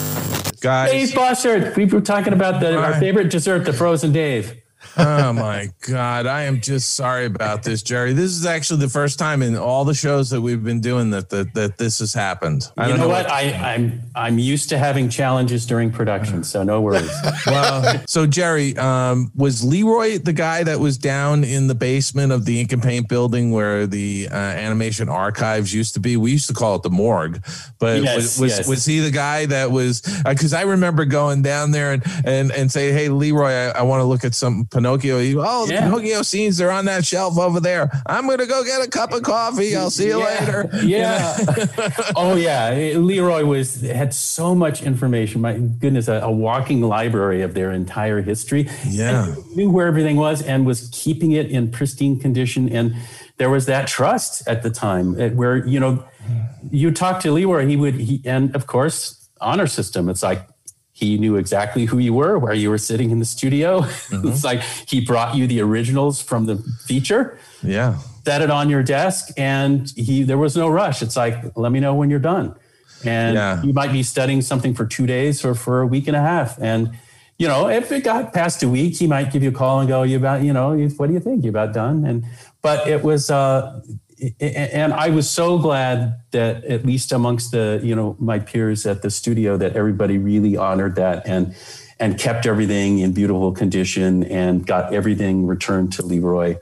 Guys, dave bossert we were talking about the, our Right. favorite dessert the frozen dave oh my God. I am just sorry about this, Jerry. This is actually the first time in all the shows that we've been doing that that, that this has happened. I you don't know, what I, i'm i'm used to having challenges during production so no worries [LAUGHS] well, so Jerry, um, was Leroy the guy that was down in the basement of the ink and paint building where the uh, animation archives used to be? We used to call it the morgue, but Yes, was was, yes. was he the guy that was? Because I remember going down there and and and say, "Hey, Leroy, I, I want to look at some Pinocchio." He, oh, the Yeah. Pinocchio scenes are on that shelf over there. I'm gonna go get a cup of coffee. I'll see you later. [LAUGHS] Yeah. [LAUGHS] oh yeah. Leroy was had so much information. My goodness, a, a walking library of their entire history. Yeah. Knew where everything was and was keeping it in pristine condition. And there was that trust at the time where, you know, you talk to Leroy, he would he and of course, honor system. It's like he knew exactly who you were, where you were sitting in the studio. [LAUGHS] it's like he brought you the originals from the feature Yeah. set it on your desk and he there was no rush it's like let me know when you're done and Yeah. you might be studying something for two days or for a week and a half and you know if it got past a week he might give you a call and go you about you know what do you think you about done and but it was uh and I was so glad that at least amongst the you know my peers at the studio that everybody really honored that and and kept everything in beautiful condition and got everything returned to Leroy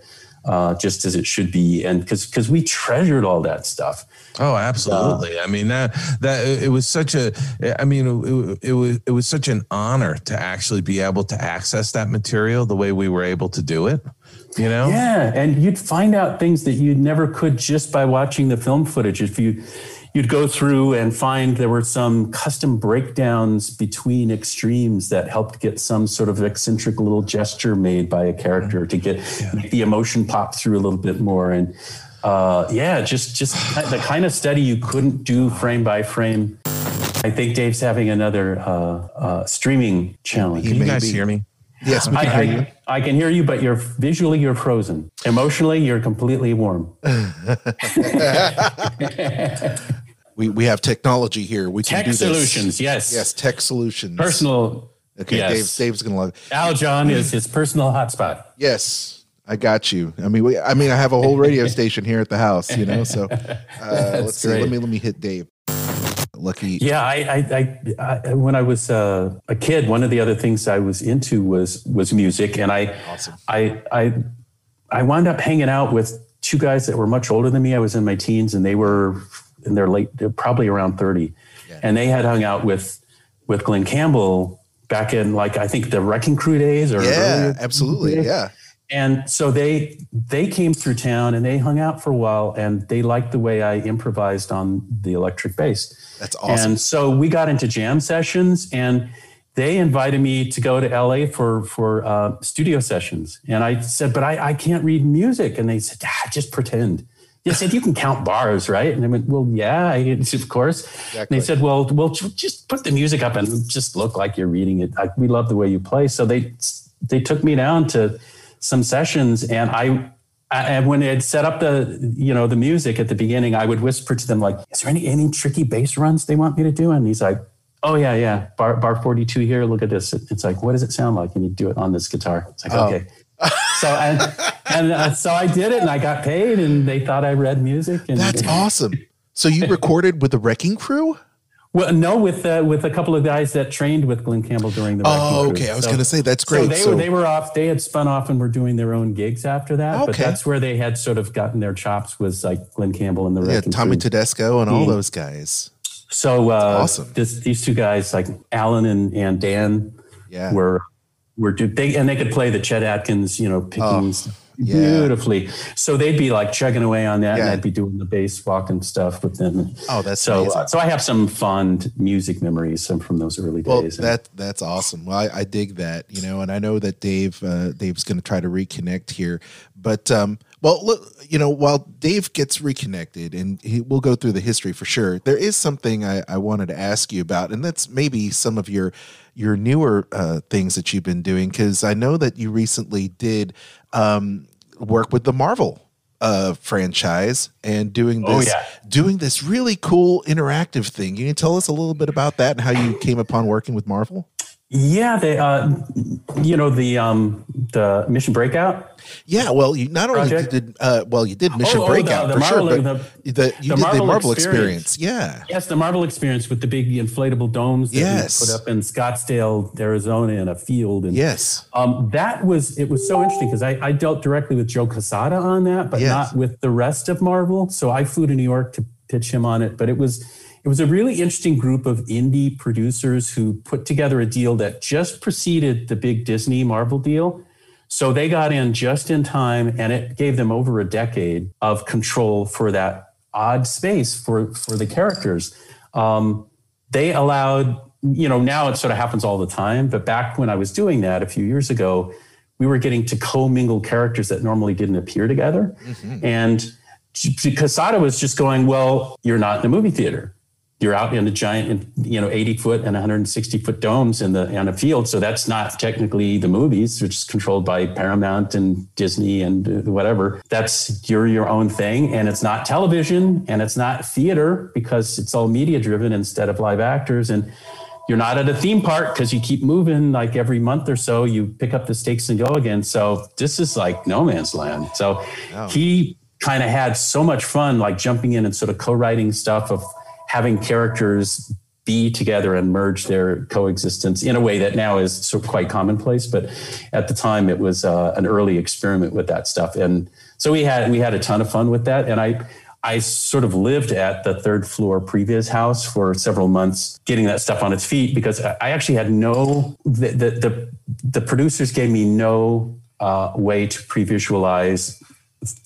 uh, just as it should be and because because we treasured all that stuff Oh, absolutely. I mean that that it was such a. I mean, it, it was it was such an honor to actually be able to access that material the way we were able to do it. You know. Yeah, and you'd find out things that you never could just by watching the film footage. If you you'd go through and find there were some custom breakdowns between extremes that helped get some sort of eccentric little gesture made by a character to get make the emotion pop through a little bit more and uh, yeah, just just the kind of study you couldn't do frame by frame. I think Dave's having another uh, uh, streaming challenge. Can you guys hear me? Yes, we I, can hear you. I, I can hear you, but you're visually you're frozen. Emotionally, you're completely warm. [LAUGHS] We we have technology here. We can Tech do this. solutions, yes. Yes, tech solutions. Personal. Okay, yes. Dave. Dave's gonna love. It. Aljon is his personal hotspot. Yes, I got you. I mean, we, I mean, I have a whole radio [LAUGHS] station here at the house, you know. So uh, let's see. Let me let me hit Dave. Lucky. Yeah, I, I, I, I when I was uh, a kid, one of the other things I was into was was music, and I, Awesome. I, I, I wound up hanging out with two guys that were much older than me. I was in my teens, and they were in their late, probably around thirty, and they had hung out with with Glen Campbell back in like I think the Wrecking Crew days or Yeah, absolutely. Yeah. And so they they came through town and they hung out for a while and they liked the way I improvised on the electric bass. That's awesome. And so we got into jam sessions and they invited me to go to LA for for uh, studio sessions. And I said, but I, I can't read music. And they said, ah, just pretend. They said, you can count bars, right? And I went, well, yeah, of course. And they said, well, well, just put the music up and just look like you're reading it. We love the way you play. So they they took me down to some sessions and I and when they had set up the you know the music at the beginning, I would whisper to them like, "Is there any any tricky bass runs they want me to do?" And he's like, "Oh yeah, yeah, bar bar forty two here. Look at this. It's like, what does it sound like? And you do it on this guitar. It's like, Oh. okay. so and and uh, so I did it, and I got paid, and they thought I read music. And That's [LAUGHS] awesome. So you recorded with the Wrecking Crew? Well, no, with uh, with a couple of guys that trained with Glen Campbell during the. Oh, okay. I was So- going to say that's So great. they, So, were, they were off. They had spun off and were doing their own gigs after that. But that's where they had sort of gotten their chops was like Glen Campbell and the yeah, Tommy Crew. Tedesco and all Mhm. those guys. So uh, Awesome. This, these two guys, like Alan and, and Dan, Yeah. were were they and they could play the Chet Atkins, you know, pickings Oh, yeah. beautifully. So they'd be like chugging away on that, Yeah. and I'd be doing the bass walking stuff with them. Oh, that's so. Uh, so I have some fond music memories from, from those early Well, days. that that's awesome. Well, I, I dig that, you know, and I know that Dave uh, Dave's going to try to reconnect here, but um, well, look, you know, while Dave gets reconnected, and he, we'll go through the history for sure. There is something I, I wanted to ask you about, and that's maybe some of your your newer uh, things that you've been doing, because I know that you recently did um, work with the Marvel uh franchise and doing Oh, this yeah. doing this really cool interactive thing. Can you tell us a little bit about that and how you came upon working with Marvel? Yeah, they, uh, you know, the um, the Mission Breakout. Yeah, well, you not only Project? did uh, well, you did Mission Oh, oh, the- Breakout the for sure, Marvel- but the- the, you the did Marvel the Marvel experience. experience. Yeah, Yes, the Marvel experience with the big inflatable domes that Yes. we put up in Scottsdale, Arizona, in a field. And yes, um, that was it was so interesting because I, I dealt directly with Joe Quesada on that, but Yes. not with the rest of Marvel. So I flew to New York to pitch him on it. But it was it was a really interesting group of indie producers who put together a deal that just preceded the big Disney Marvel deal. So they got in just in time, and it gave them over a decade of control for that odd space for for the characters. Um, they allowed, you know, now it sort of happens all the time, but back when I was doing that a few years ago, we were getting to commingle characters that normally didn't appear together, and Quesada was just going, well, you're not in a movie theater. You're out in a giant, you know, 80 foot and 160 foot domes in the on a field. So that's not technically the movies, which is controlled by Paramount and Disney and uh, whatever. That's you're your own thing, and it's not television and it's not theater because it's all media driven instead of live actors. And you're not at a theme park because you keep moving like every month or so. You pick up the stakes and go again. So this is like no man's land. So he kind of had so much fun, like jumping in and sort of co-writing stuff of having characters be together and merge their coexistence in a way that now is sort of quite commonplace. But at the time, it was uh, an early experiment with that stuff, and so we had we had a ton of fun with that. And I I sort of lived at the third floor previs house for several months, getting that stuff on its feet because I actually had no the the the, the producers gave me no uh, way to pre-visualize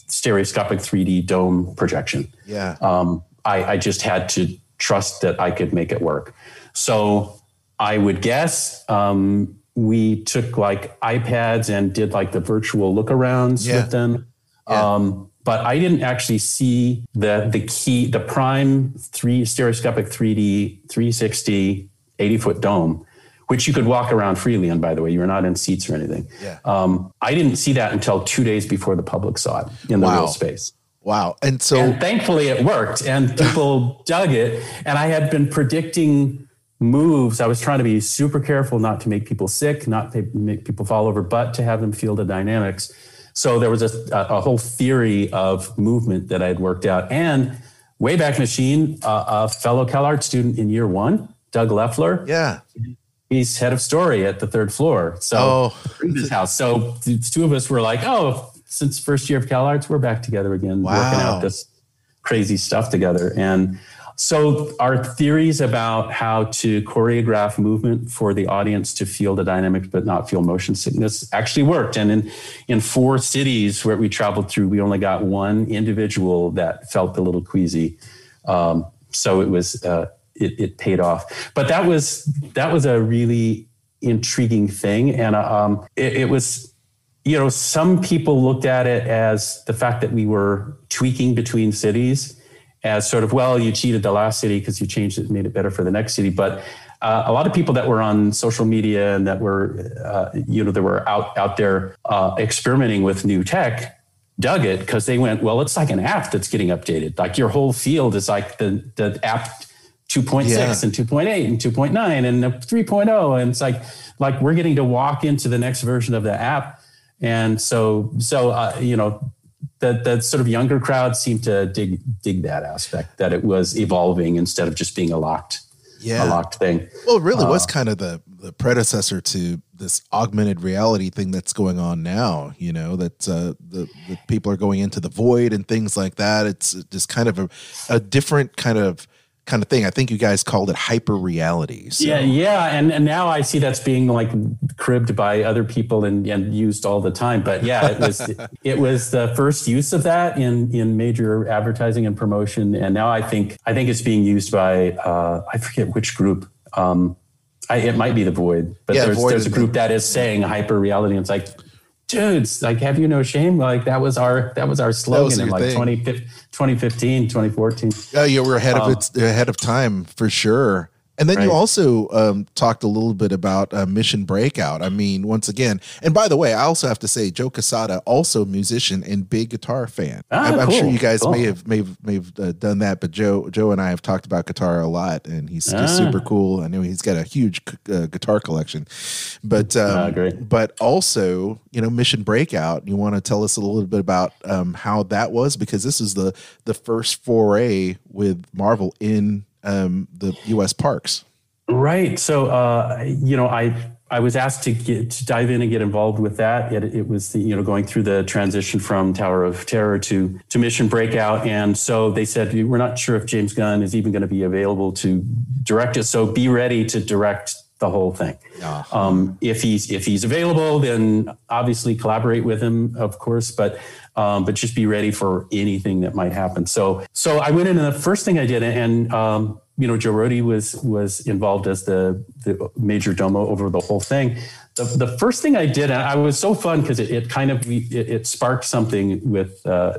stereoscopic 3D dome projection yeah, um, I, I just had to trust that I could make it work. So I would guess um, we took like iPads and did like the virtual look arounds Yeah. with them. Yeah. Um, but I didn't actually see the the key, the prime three stereoscopic 3D 360 80 foot dome, which you could walk around freely. And by the way, you were not in seats or anything. Yeah. Um, I didn't see that until two days before the public saw it in the Wow. real space. Wow. And so And thankfully it worked and people [LAUGHS] dug it. And I had been predicting moves. I was trying to be super careful not to make people sick, not to make people fall over, but to have them feel the dynamics. So there was a, a whole theory of movement that I had worked out. And Wayback Machine, uh, a fellow CalArts student in year one, Doug Lefler, yeah, he's head of story at the third floor. So Oh. previs house. So the two of us were like, oh, since first year of Cal Arts, we're back together again, working out this crazy stuff together. And so our theories about how to choreograph movement for the audience to feel the dynamics but not feel motion sickness actually worked. And in in four cities where we traveled through, we only got one individual that felt a little queasy. Um, so it was uh, it, it paid off. But that was that was a really intriguing thing, and uh, um, it, it was you know some people looked at it as the fact that we were tweaking between cities as sort of well you cheated the last city because you changed it and made it better for the next city. But uh, a lot of people that were on social media and that were uh, you know that were out out there uh, experimenting with new tech dug it because they went well it's like an app that's getting updated. Like your whole field is like the the app 2.6 Yeah. and 2.8 and 2.9 and the 3.0 and it's like like we're getting to walk into the next version of the app and so so uh, you know that that sort of younger crowd seemed to dig dig that aspect that it was evolving instead of just being a locked Yeah. a locked thing. Well, it really was Uh, kind of the the predecessor to this augmented reality thing that's going on now. You know that uh, the the people are going into the void and things like that. It's just kind of a, a different kind of kind of thing. I think you guys called it hyper reality. So. Yeah, yeah, and, and now I see that's being like cribbed by other people and, and used all the time. But yeah, it was [LAUGHS] it was the first use of that in in major advertising and promotion, and now I think I think it's being used by uh, I forget which group. Um, I, it might be the Void, but Yeah, there's Void there's a group that is saying hyper reality, and it's like. Dudes, like, have you no shame? Like that was our that was our slogan in like thing. 20, 2015, 2014. Yeah, you were ahead of Um, it ahead of time for sure. And then you also um, talked a little bit about uh, Mission Breakout. I mean, once again, and by the way, I also have to say, Joe Quesada, also musician and big guitar fan. Ah, I'm, I'm sure you guys cool. may have may have, may have uh, done that, but Joe Joe and I have talked about guitar a lot, and he's, Ah. he's super cool. I know he's got a huge uh, guitar collection, but um, Ah, but also you know Mission Breakout. You want to tell us a little bit about um, how that was because this is the the first foray with Marvel in um, the U.S. parks. Right. So, uh, you know, I I was asked to get to dive in and get involved with that. It, it was the, you know going through the transition from Tower of Terror to to Mission Breakout, and so they said we're not sure if James Gunn is even going to be available to direct it. So be ready to direct the whole thing. Um, if he's if he's available, then obviously collaborate with him, of course. But um, but just be ready for anything that might happen. So so I went in, and the first thing I did, and um, you know, Joe Rohde was was involved as the the major domo over the whole thing. The, the first thing I did, and I was so fun because it, it kind of it, it sparked something with uh,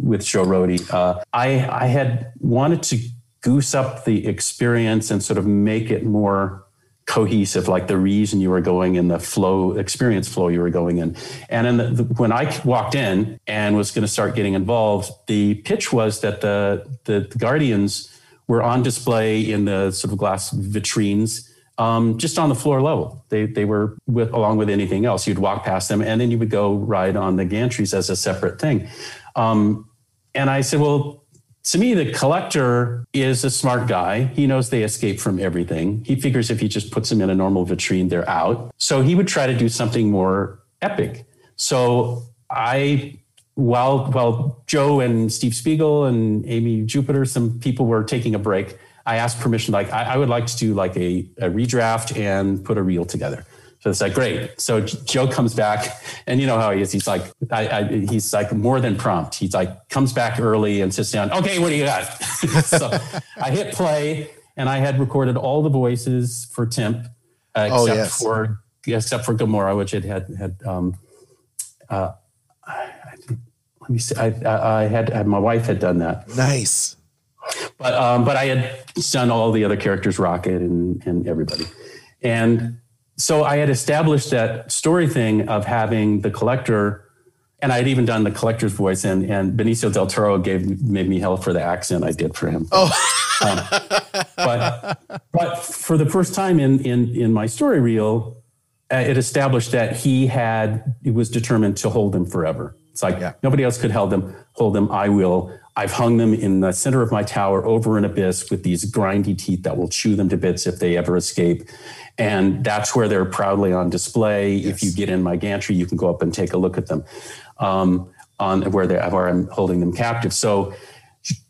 with Joe Rohde. Uh, I I had wanted to goose up the experience and sort of make it more cohesive, like the reason you were going in the flow, experience flow you were going in. And then the, the, when I walked in and was going to start getting involved, the pitch was that the, the, the Guardians were on display in the sort of glass vitrines. Um, just on the floor level, they they were with along with anything else. You'd walk past them, and then you would go ride on the gantries as a separate thing. Um, and I said, well, to me, the collector is a smart guy. He knows they escape from everything. He figures if he just puts them in a normal vitrine, they're out. So he would try to do something more epic. So I, while while Joe and Steve Spiegel and Amy Jupiter, some people were taking a break, I asked permission. Like I, I would like to do like a, a redraft and put a reel together. So it's like great. So Joe comes back, and you know how he is. He's like, I, I, he's like more than prompt. He's like comes back early and sits down. Okay, what do you got? [LAUGHS] so I hit play, and I had recorded all the voices for Timp, uh, Oh, except yes. for except for Gamora, which it had had. Um, uh, I, I, let me see. I, I, I had my wife had done that, Nice. but um, but I had done all the other characters, Rocket and and everybody, and so I had established that story thing of having the collector, and I had even done the collector's voice, and and Benicio del Toro gave made me hell for the accent I did for him. Oh, but but for the first time in in in my story reel, uh, it established that he had it was determined to hold them forever. It's like Yeah. nobody else could hold them. Hold them. I will. I've hung them in the center of my tower over an abyss with these grindy teeth that will chew them to bits if they ever escape. And that's where they're proudly on display. If you get in my gantry, you can go up and take a look at them um, on where they where I'm holding them captive. So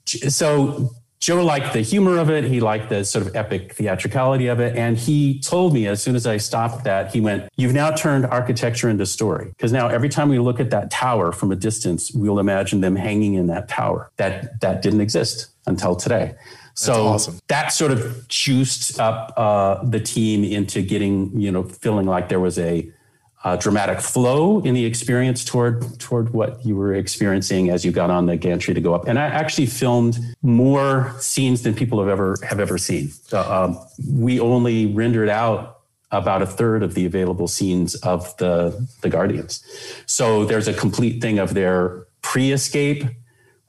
so Joe liked the humor of it. He liked the sort of epic theatricality of it. And he told me as soon as I stopped that, he went, You've now turned architecture into story. Because now every time we look at that tower from a distance, we'll imagine them hanging in that tower. That that didn't exist until today. So awesome. that sort of juiced up uh, the team into getting, you know, feeling like there was a uh, dramatic flow in the experience toward toward what you were experiencing as you got on the gantry to go up. And I actually filmed more scenes than people have ever have ever seen. So, um, we only rendered out about a third of the available scenes of the the Guardians. So there's a complete thing of their pre-escape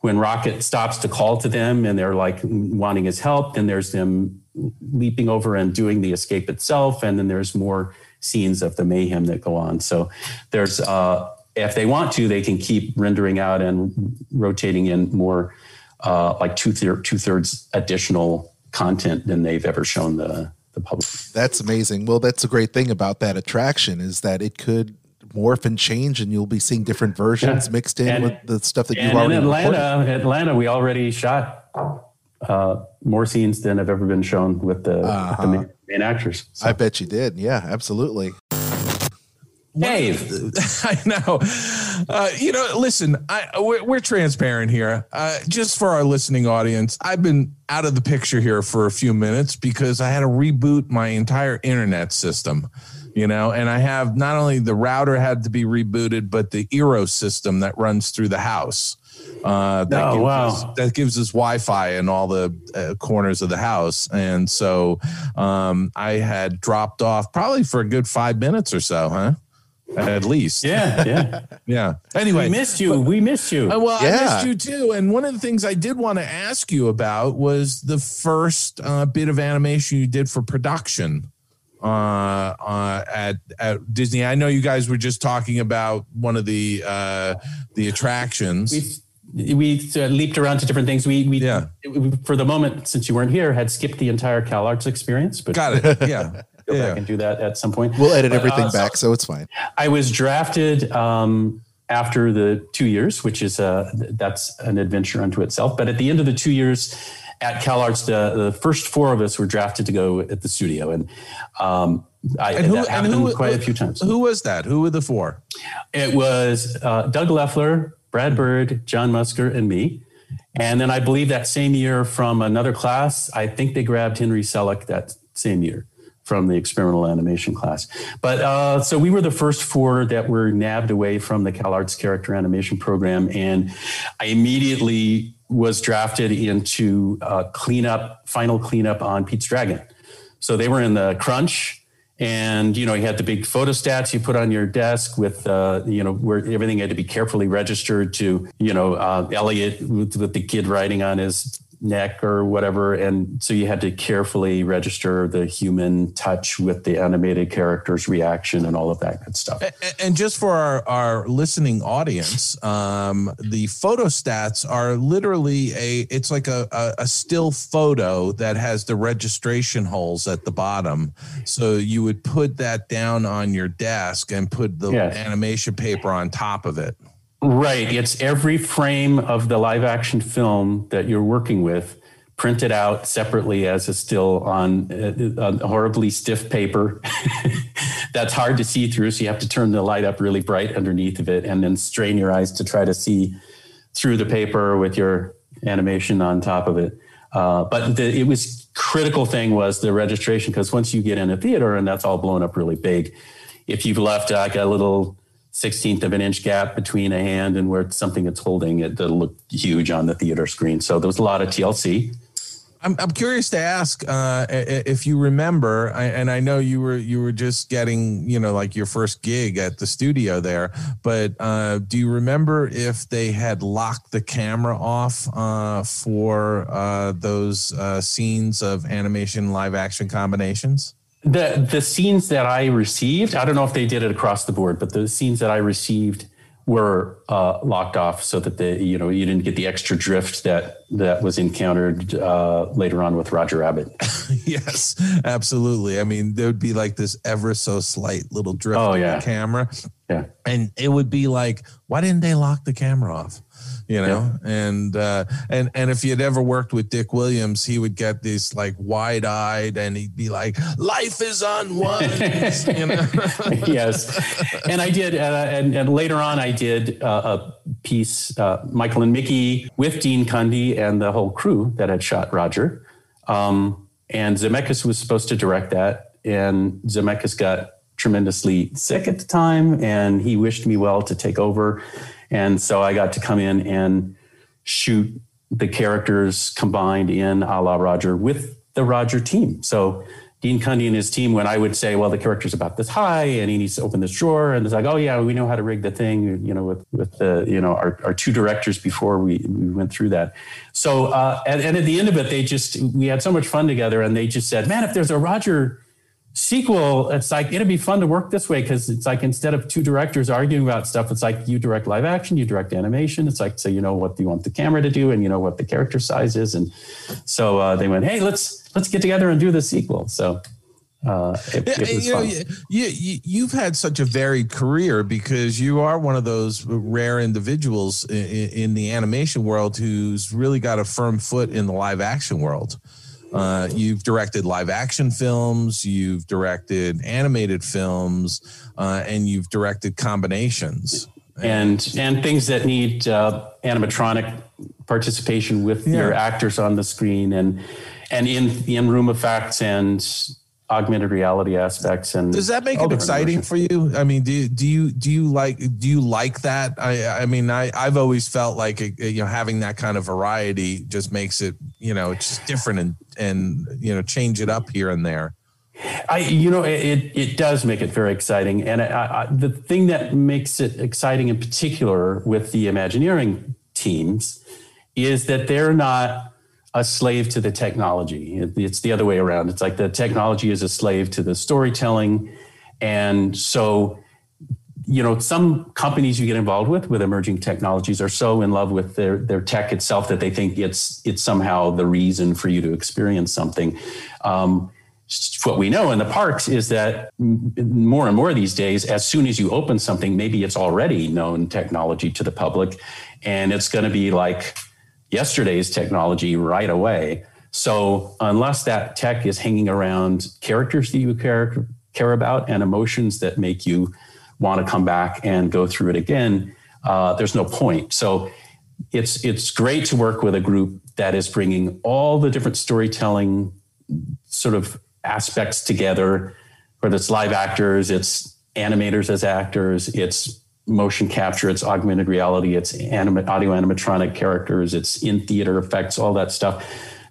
when Rocket stops to call to them and they're like wanting his help. Then there's them leaping over and doing the escape itself, and then there's more scenes of the mayhem that go on. So there's uh, if they want to, they can keep rendering out and rotating in more uh, like two thir- two thirds additional content than they've ever shown the the public. That's amazing. Well, that's a great thing about that attraction is that it could morph and change, and you'll be seeing different versions Yeah. mixed in And- with the stuff that you've And in already recorded. Atlanta, Atlanta, we already shot uh, more scenes than have ever been shown with the, with the main, main actors. So, I bet you did. Yeah, absolutely. Dave, [LAUGHS] I know. Uh, you know, listen, I, we're, we're transparent here. Uh, just for our listening audience, I've been out of the picture here for a few minutes because I had to reboot my entire internet system. You know, and I have not only the router had to be rebooted, but the Eero system that runs through the house. Uh, that, Oh, gives wow. us, that gives us Wi-Fi in all the uh, corners of the house, and so um, I had dropped off probably for a good five minutes or so, huh? At least, yeah, yeah. [LAUGHS] yeah. Anyway, we missed you. we missed you. uh, well, I Yeah. missed you too. And one of the things I did want to ask you about was the first uh, bit of animation you did for production uh, uh, at at Disney. I know you guys were just talking about one of the uh, the attractions. we we uh, leaped around to different things. We we Yeah. we, for the moment since you weren't here had skipped the entire CalArts experience, but Got it. Yeah. go yeah. back and do that at some point. We'll edit But, everything uh, back, so it's fine. I was drafted um, after the two years, which is uh, that's an adventure unto itself. But at the end of the two years at CalArts, the, the first four of us were drafted to go at the studio, and um, I, And who, that happened who, quite a few times. Who was that? Who were the four? It was uh, Doug Lefler, Brad Bird, John Musker, and me. And then I believe that same year from another class, I think they grabbed Henry Selick that same year from the experimental animation class. But uh, so we were the first four that were nabbed away from the CalArts character animation program. And I immediately was drafted into uh, cleanup, final cleanup on Pete's Dragon. So they were in the crunch and you know you had the big photostats you put on your desk with uh, you know where everything had to be carefully registered to you know uh, Elliot with, with the kid riding on his neck or whatever and so you had to carefully register the human touch with the animated character's reaction and all of that good stuff And just for our, our listening audience, um, the photo stats are literally a it's like a, a, a still photo that has the registration holes at the bottom. So you would put that down on your desk and put the Yes. animation paper on top of it. Right. It's every frame of the live action film that you're working with printed out separately as a still on, uh, on horribly stiff paper. [LAUGHS] That's hard to see through. So you have to turn the light up really bright underneath of it and then strain your eyes to try to see through the paper with your animation on top of it. Uh, but the, it was critical thing was the registration because once you get in a theater and that's all blown up really big, if you've left like a little sixteenth of an inch gap between a hand and where something it's holding, it, it'll look huge on the theater screen. So there was a lot of TLC. I'm, I'm curious to ask uh, if you remember, and I know you were you were just getting you know like your first gig at the studio there, but uh, do you remember if they had locked the camera off uh, for uh, those uh, scenes of animation live action combinations? The the scenes that I received, I don't know if they did it across the board, but the scenes that I received were uh, locked off so that the you know you didn't get the extra drift that that was encountered uh, later on with Roger Rabbit. [LAUGHS] yes, absolutely. I mean, there would be like this ever so slight little drift Oh, yeah. the camera. Yeah. And it would be like, why didn't they lock the camera off? You know, and uh, and and if you'd ever worked with Dick Williams, he would get this like wide eyed, and he'd be like, "Life is on one." [LAUGHS] yes, and I did, uh, and, and later on, I did uh, a piece, uh, Michael and Mickey with Dean Cundey and the whole crew that had shot Roger, um, and Zemeckis was supposed to direct that, and Zemeckis got tremendously sick at the time, and he wished me well to take over, and so I got to come in and shoot the characters combined in a la Roger with the Roger team. So Dean Cundey and his team, when I would say, well, the character's about this high and he needs to open this drawer, and it's like, oh yeah, we know how to rig the thing, you know, with with the you know our, our two directors before we, we went through that. So uh, and, and at the end of it, they just we had so much fun together, and they just said, man, if there's a Roger sequel, it's like it'd be fun to work this way because it's like instead of two directors arguing about stuff, it's like you direct live action, you direct animation. It's like so you know what you want the camera to do, and you know what the character size is, and so uh, they went, hey, let's let's get together and do the sequel. So. Uh, it, it was you know, fun. you, you, you've had such a varied career because you are one of those rare individuals in, in the animation world who's really got a firm foot in the live action world. Uh, you've directed live action films, you've directed animated films, uh, and you've directed combinations. and and things that need uh, animatronic participation with your actors on the screen and and in in room effects and augmented reality aspects and Does that make it exciting for you? I mean, do you, do you do you like do you like that? I I mean, I I've always felt like uh, you know having that kind of variety just makes it you know it's different and and you know change it up here and there. I, you know, it, it, it does make it very exciting. And I, I, the thing that makes it exciting in particular with the Imagineering teams is that they're not a slave to the technology. It's the other way around. It's like the technology is a slave to the storytelling. And so, you know, some companies you get involved with with emerging technologies are so in love with their their tech itself that they think it's it's somehow the reason for you to experience something. Um, what we know in the parks is that more and more these days, as soon as you open something, maybe it's already known technology to the public, and it's going to be like yesterday's technology right away. So unless that tech is hanging around characters that you care care about and emotions that make you want to come back and go through it again, uh, there's no point. So it's it's great to work with a group that is bringing all the different storytelling sort of aspects together, whether it's live actors, it's animators as actors, it's motion capture, it's augmented reality, it's audio animatronic characters, it's in theater effects, all that stuff.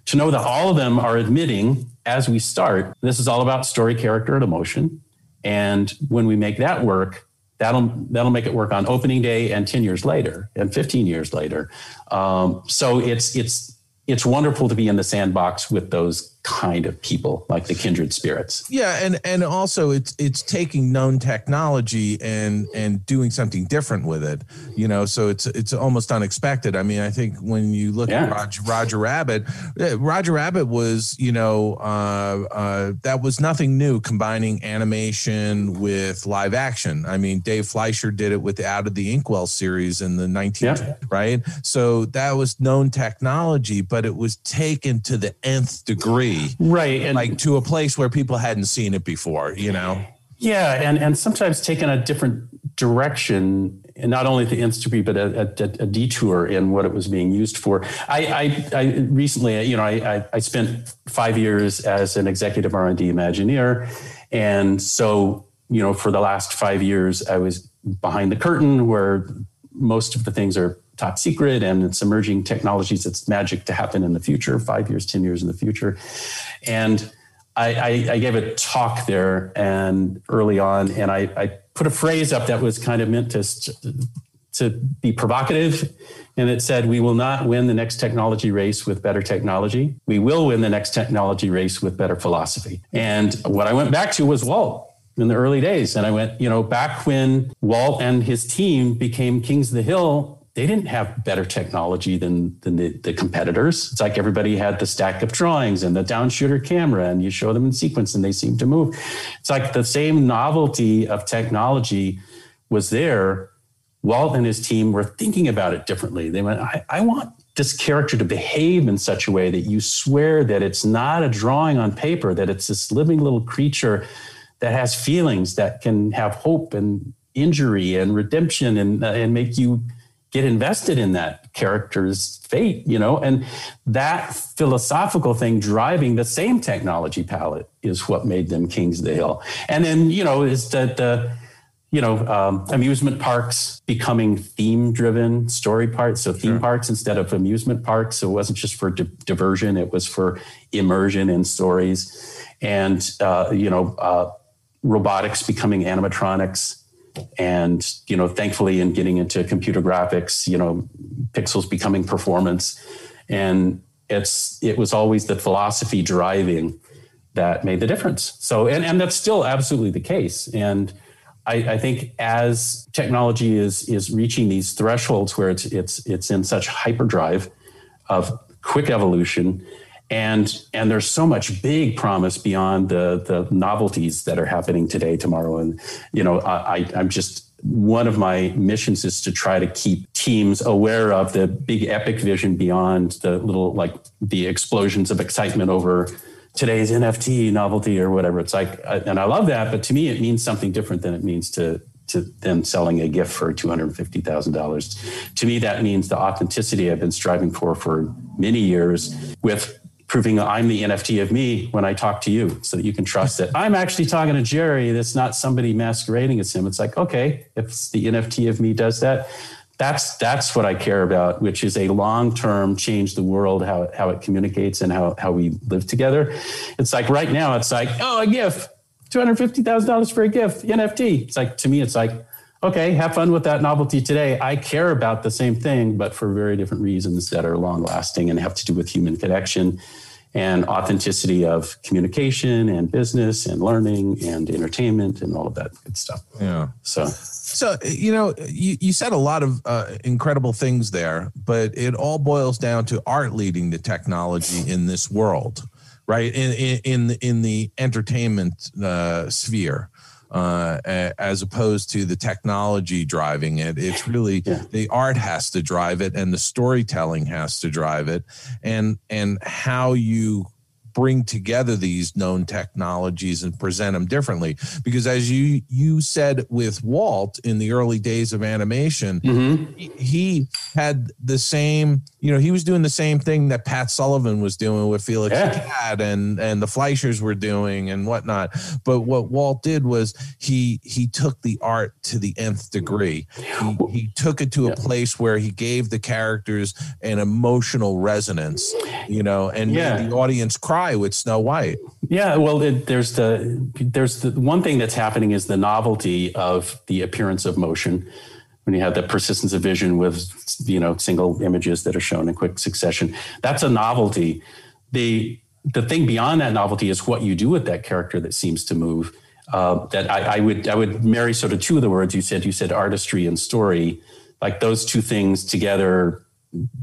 To know that all of them are admitting as we start, this is all about story, character, and emotion. And when we make that work, that'll that'll make it work on opening day and 10 years later and 15 years later. Um, so it's it's it's wonderful to be in the sandbox with those kind of people like the kindred spirits. Yeah, and and also it's it's taking known technology and and doing something different with it. You know, so it's it's almost unexpected. I mean, I think when you look Yeah. at Roger, Roger Rabbit, uh, Roger Rabbit was you know uh, uh, that was nothing new, combining animation with live action. I mean, Dave Fleischer did it with the Out of the Inkwell series in the 19th, Yeah. right? So that was known technology, but it was taken to the nth degree Right. And like to a place where people hadn't seen it before, you know? Yeah, and and sometimes taking a different direction, and not only at the degree, but a, a, a detour in what it was being used for. I, I, I recently, you know, I, I, I spent five years as an executive R and D Imagineer, and so you know, for the last five years, I was behind the curtain where most of the things are top secret and it's emerging technologies. It's magic to happen in the future, five years, 10 years in the future. And I, I, I gave a talk there and early on, and I, I put a phrase up that was kind of meant to, to be provocative. And it said, We will not win the next technology race with better technology. We will win the next technology race with better philosophy. And what I went back to was Walt in the early days. And I went, you know, back when Walt and his team became Kings of the Hill, they didn't have better technology than, than the, the competitors. It's like everybody had the stack of drawings and the downshooter camera, and you show them in sequence and they seem to move. It's like the same novelty of technology was there. Walt and his team were thinking about it differently. They went, I, I want this character to behave in such a way that you swear that it's not a drawing on paper, that it's this living little creature that has feelings that can have hope and injury and redemption and, uh, and make you get invested in that character's fate, you know, and that philosophical thing driving the same technology palette is what made them kings of the hill. And then, you know, is that the, you know, um, amusement parks becoming theme driven story parts. So theme parks instead of amusement parks. So it wasn't just for di- diversion, it was for immersion in stories. And, uh, you know, uh, robotics becoming animatronics and you know thankfully in getting into computer graphics you know pixels becoming performance and it's it was always the philosophy driving that made the difference. So, and, and that's still absolutely the case. And I, I think as technology is is reaching these thresholds where it's it's it's in such hyperdrive of quick evolution, and and there's so much big promise beyond the the novelties that are happening today, tomorrow, and you know I, I'm just one of my missions is to try to keep teams aware of the big epic vision beyond the little like the explosions of excitement over today's NFT novelty or whatever. It's like, and I love that, but to me, it means something different than it means to to them selling a gift for two hundred fifty thousand dollars. To me, that means the authenticity I've been striving for for many years with proving I'm the NFT of me when I talk to you so that you can trust that I'm actually talking to Jerry. That's not somebody masquerading as him. It's like, okay, if the NFT of me does that, that's that's what I care about, which is a long term change the world, how it, how it communicates and how how we live together. It's like right now, it's like oh a gift, two hundred fifty thousand dollars for a gift NFT. It's like to me, it's like okay, have fun with that novelty today. I care about the same thing, but for very different reasons that are long lasting and have to do with human connection and authenticity of communication and business and learning and entertainment and all of that good stuff. Yeah. So so, you know, you, you said a lot of uh, incredible things there, but it all boils down to art leading the technology in this world, right? In in in, in the entertainment uh, sphere. Uh, as opposed to the technology driving it. It's really yeah. the art has to drive it, and the storytelling has to drive it, and and how you bring together these known technologies and present them differently because as you you said with Walt in the early days of animation mm-hmm. he, he, had the same you know he was doing the same thing that Pat Sullivan was doing with Felix yeah. and and the Fleischers were doing and whatnot but what Walt did was he he took the art to the nth degree he, he took it to yeah. a place where he gave the characters an emotional resonance you know and yeah. the audience cry with Snow White. Yeah, well, it, there's the there's the one thing that's happening is the novelty of the appearance of motion. When you have the persistence of vision with you know single images that are shown in quick succession, that's a novelty. The the thing beyond that novelty is what you do with that character that seems to move. Uh, that I, I would I would marry sort of two of the words you said. You said artistry and story, like those two things together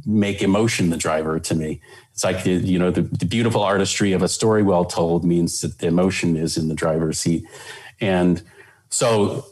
make emotion the driver to me. It's like you know the, the, beautiful artistry of a story well told means that the emotion is in the driver's seat, and so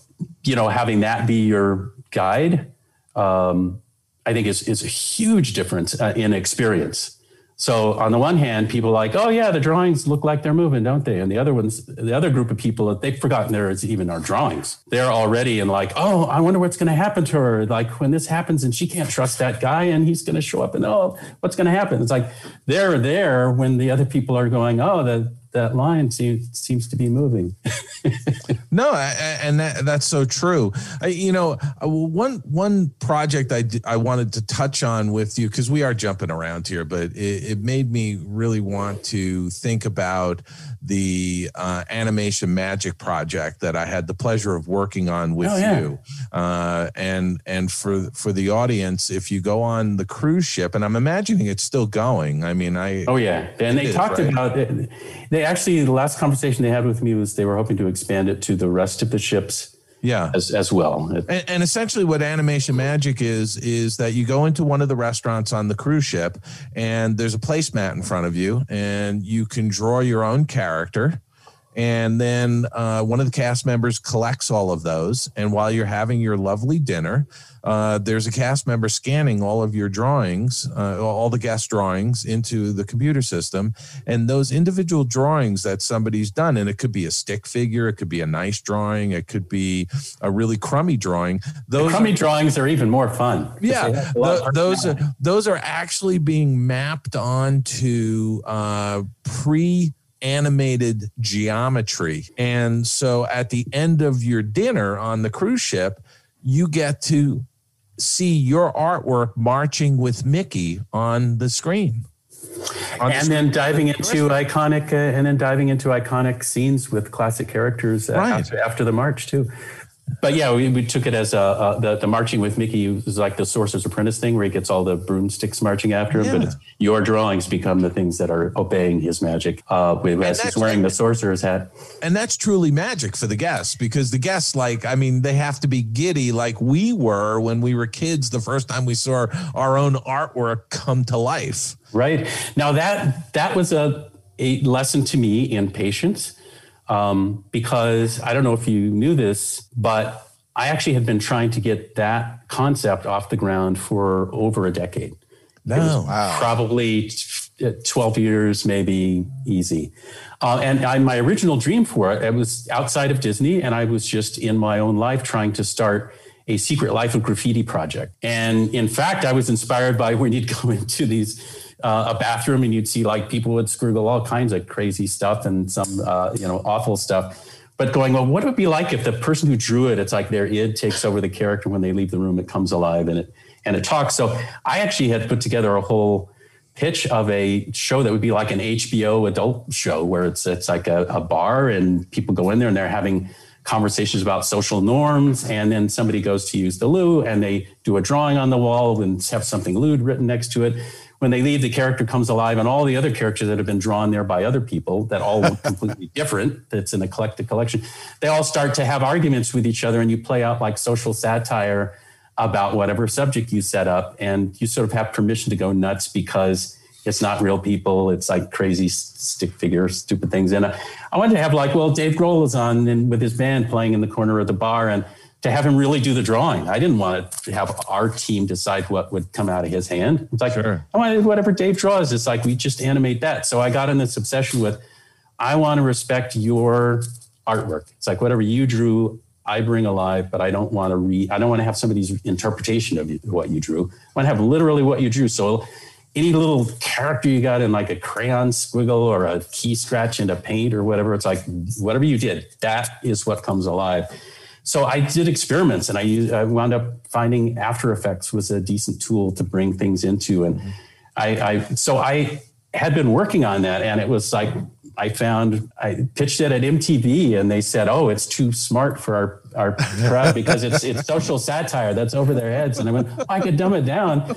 you know having that be your guide, um, I think is is a huge difference uh, in experience. So on the one hand, people are like, oh yeah, the drawings look like they're moving, don't they? And the other ones, the other group of people, they've forgotten there is even our drawings. They're already in like, oh, I wonder what's going to happen to her. Like when this happens and she can't trust that guy and he's going to show up and oh, what's going to happen? It's like they're there when the other people are going, oh, the that line seems seems to be moving. [LAUGHS] no, and that, that's so true. I, you know, uh, one one project I I wanted to touch on with you because we are jumping around here, but it, it, made me really want to think about the uh, animation magic project that I had the pleasure of working on with oh, yeah. you. Uh, and and for for the audience, if you go on the cruise ship, and I'm imagining it's still going. I mean, I oh yeah, and they is, talked right? about it. They actually the last conversation they had with me was they were hoping to expand it to the rest of the ships yeah. As, as well. And, and, essentially what animation magic is is that you go into one of the restaurants on the cruise ship and there's a placemat in front of you and you can draw your own character and then uh, one of the cast members collects all of those and while you're having your lovely dinner uh, there's a cast member scanning all of your drawings, uh, all the guest drawings into the computer system. And those individual drawings that somebody's done, and it could be a stick figure, it could be a nice drawing, it could be a really crummy drawing. Those the crummy are, drawings are even more fun. Yeah, the, those are those are actually being mapped onto uh, pre animated geometry. And so at the end of your dinner on the cruise ship, you get to see your artwork marching with Mickey on the screen. On and the then diving into iconic, uh, and then diving into iconic scenes with classic characters uh, right. after, after, the march too. But yeah, we, we took it as a, a the, the marching with Mickey was like the Sorcerer's Apprentice thing where he gets all the broomsticks marching after him. Yeah. But it's, your drawings become the things that are obeying his magic uh, with, as he's wearing the sorcerer's hat. and that's truly magic for the guests because the guests like i mean they have to be giddy like we were when we were kids the first time we saw our own artwork come to life Right now that that was a, a lesson to me in patience um, because I don't know if you knew this, but I actually had been trying to get that concept off the ground for over a decade. no wow. probably t- 12 years, maybe easy. Uh, and I, my original dream for it, it was outside of Disney, and I was just in my own life trying to start a secret life of graffiti project. And in fact, I was inspired by when you'd go into these. Uh, a bathroom and you'd see like people would scribble all kinds of crazy stuff and some uh, you know awful stuff. But going well what would it be like if the person who drew it it's like their id takes over the character when they leave the room it comes alive and it and it talks. So i actually had put together a whole pitch of a show that would be like an hbo adult show where it's it's like a, a bar and people go in there and they're having conversations about social norms. And then somebody goes to use the loo and they do a drawing on the wall and have something lewd written next to it when they leave the character comes alive and all the other characters that have been drawn there by other people that all look [LAUGHS] completely different it's an eclectic collection they all start to have arguments with each other and you play out like social satire about whatever subject you set up and you sort of have permission to go nuts because it's not real people it's like crazy stick figures stupid things. And I, I wanted to have like well dave grohl is on and with his band playing in the corner of the bar and to have him really do the drawing i didn't want to have our team decide what would come out of his hand it's like Sure. I wanted whatever Dave draws. It's like we just animate that. So I got in this obsession with I want to respect your artwork. It's like whatever you drew, I bring alive, but I don't want to read. I don't want to have somebody's interpretation of what you drew. I want to have literally what you drew. So any little character you got in like a crayon squiggle or a key scratch into paint or whatever, it's like whatever you did, that is what comes alive. So I did experiments and I, used, I wound up finding After Effects was a decent tool to bring things into. And I, I, so I had been working on that and it was like, I found, I pitched it at MTV and they said, oh, it's too smart for our, our crowd [LAUGHS] because it's, it's social satire that's over their heads. And I went, oh, I could dumb it down.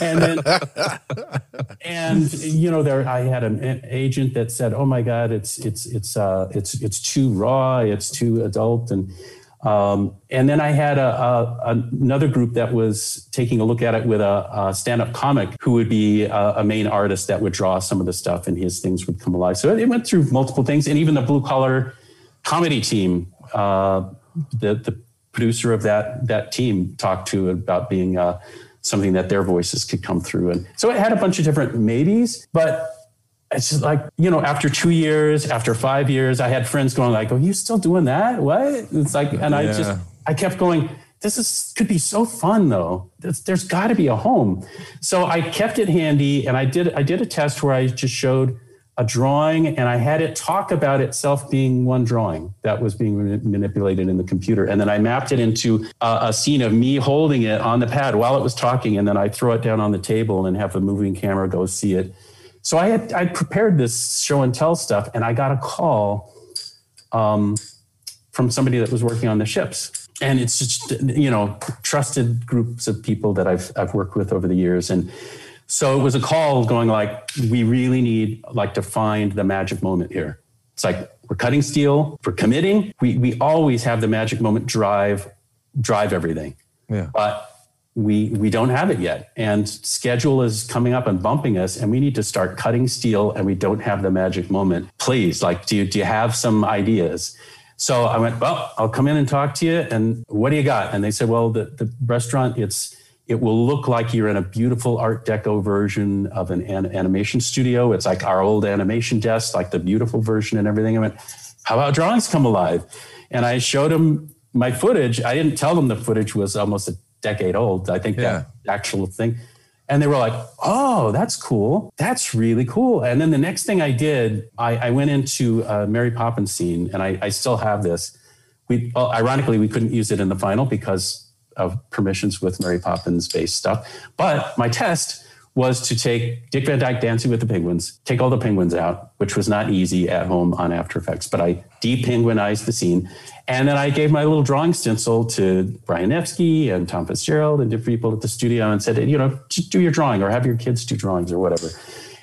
And then, and you know there i had an agent that said oh my god it's it's it's uh it's it's too raw it's too adult and um and then i had a, a another group that was taking a look at it with a, a stand-up comic who would be a, a main artist that would draw some of the stuff and his things would come alive so it went through multiple things and even the blue collar comedy team uh the the producer of that that team talked to about being uh something that their voices could come through. And so it had a bunch of different maybes, but it's just like, you know, after two years, after five years, I had friends going like, are you still doing that? What? It's like, and I Yeah. just, I kept going, this is, could be so fun though. There's, there's gotta be a home. So I kept it handy and I did, I did a test where I just showed a drawing and I had it talk about itself being one drawing that was being manipulated in the computer. And then I mapped it into a, a scene of me holding it on the pad while it was talking. And then I throw it down on the table and have the moving camera go see it. So I had I prepared this show and tell stuff and I got a call um, from somebody that was working on the ships. And it's just, you know, trusted groups of people that I've, I've worked with over the years. And so it was a call going like, we really need like to find the magic moment here. It's like we're cutting steel, we're committing. We we always have the magic moment drive drive everything. Yeah. But we we don't have it yet. And schedule is coming up and bumping us, and we need to start cutting steel, and we don't have the magic moment. Please, like, do you do you have some ideas? So I went, well, I'll come in and talk to you. And what do you got? And they said, well, the, the restaurant, it's it will look like you're in a beautiful Art Deco version of an, an animation studio. It's like our old animation desk, like the beautiful version and everything. I went, how about drawings come alive? And I showed them my footage. I didn't tell them the footage was almost a decade old. I think Yeah. that actual thing. And they were like, oh, that's cool. That's really cool. And then the next thing I did, I, I went into a Mary Poppins scene, and I, I still have this. We, well, ironically, we couldn't use it in the final because of permissions with Mary Poppins based stuff. But my test was to take Dick Van Dyke Dancing with the Penguins, take all the penguins out, which was not easy at home on After Effects, but I depenguinized the scene. And then I gave my little drawing stencil to Brian Nevsky and Tom Fitzgerald and different people at the studio and said, you know, just do your drawing or have your kids do drawings or whatever.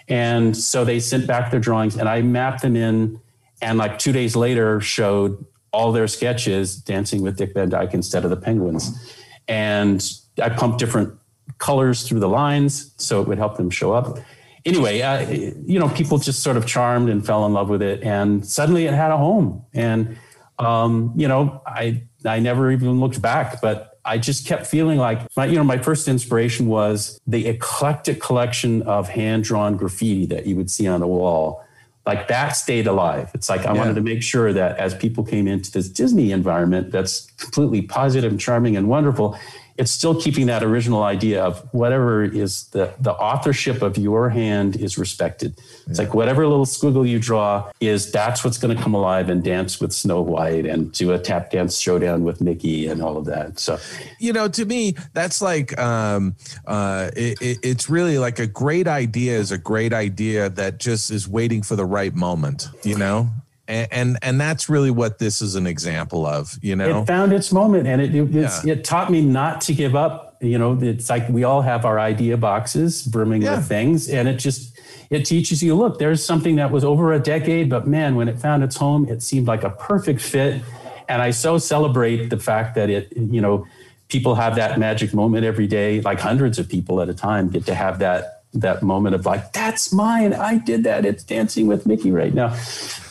And so they sent back their drawings and I mapped them in and like two days later showed all their sketches dancing with Dick Van Dyke instead of the penguins. And I pumped different colors through the lines so it would help them show up. Anyway, uh, you know, people just sort of charmed and fell in love with it, and suddenly it had a home. And um, you know, I I never even looked back, but I just kept feeling like my, you know, my first inspiration was the eclectic collection of hand drawn graffiti that you would see on a wall. Like that stayed alive. It's like I yeah. wanted to make sure that as people came into this Disney environment that's completely positive and charming and wonderful, it's still keeping that original idea of whatever is the, the authorship of your hand is respected. It's like whatever little squiggle you draw is that's what's going to come alive and dance with Snow White and do a tap dance showdown with Mickey and all of that. So, you know, to me, that's like, um, uh, it, it, it's really like a great idea is a great idea that just is waiting for the right moment, you know? And, and and that's really what this is an example of you know it found its moment and it it, yeah. it taught me not to give up you know it's like we all have our idea boxes brimming yeah. with things and it just it teaches you look there's something that was over a decade but man when it found its home it seemed like a perfect fit and i so celebrate the fact that it you know people have that magic moment every day like hundreds of people at a time get to have that that moment of like, that's mine. I did that. It's dancing with Mickey right now.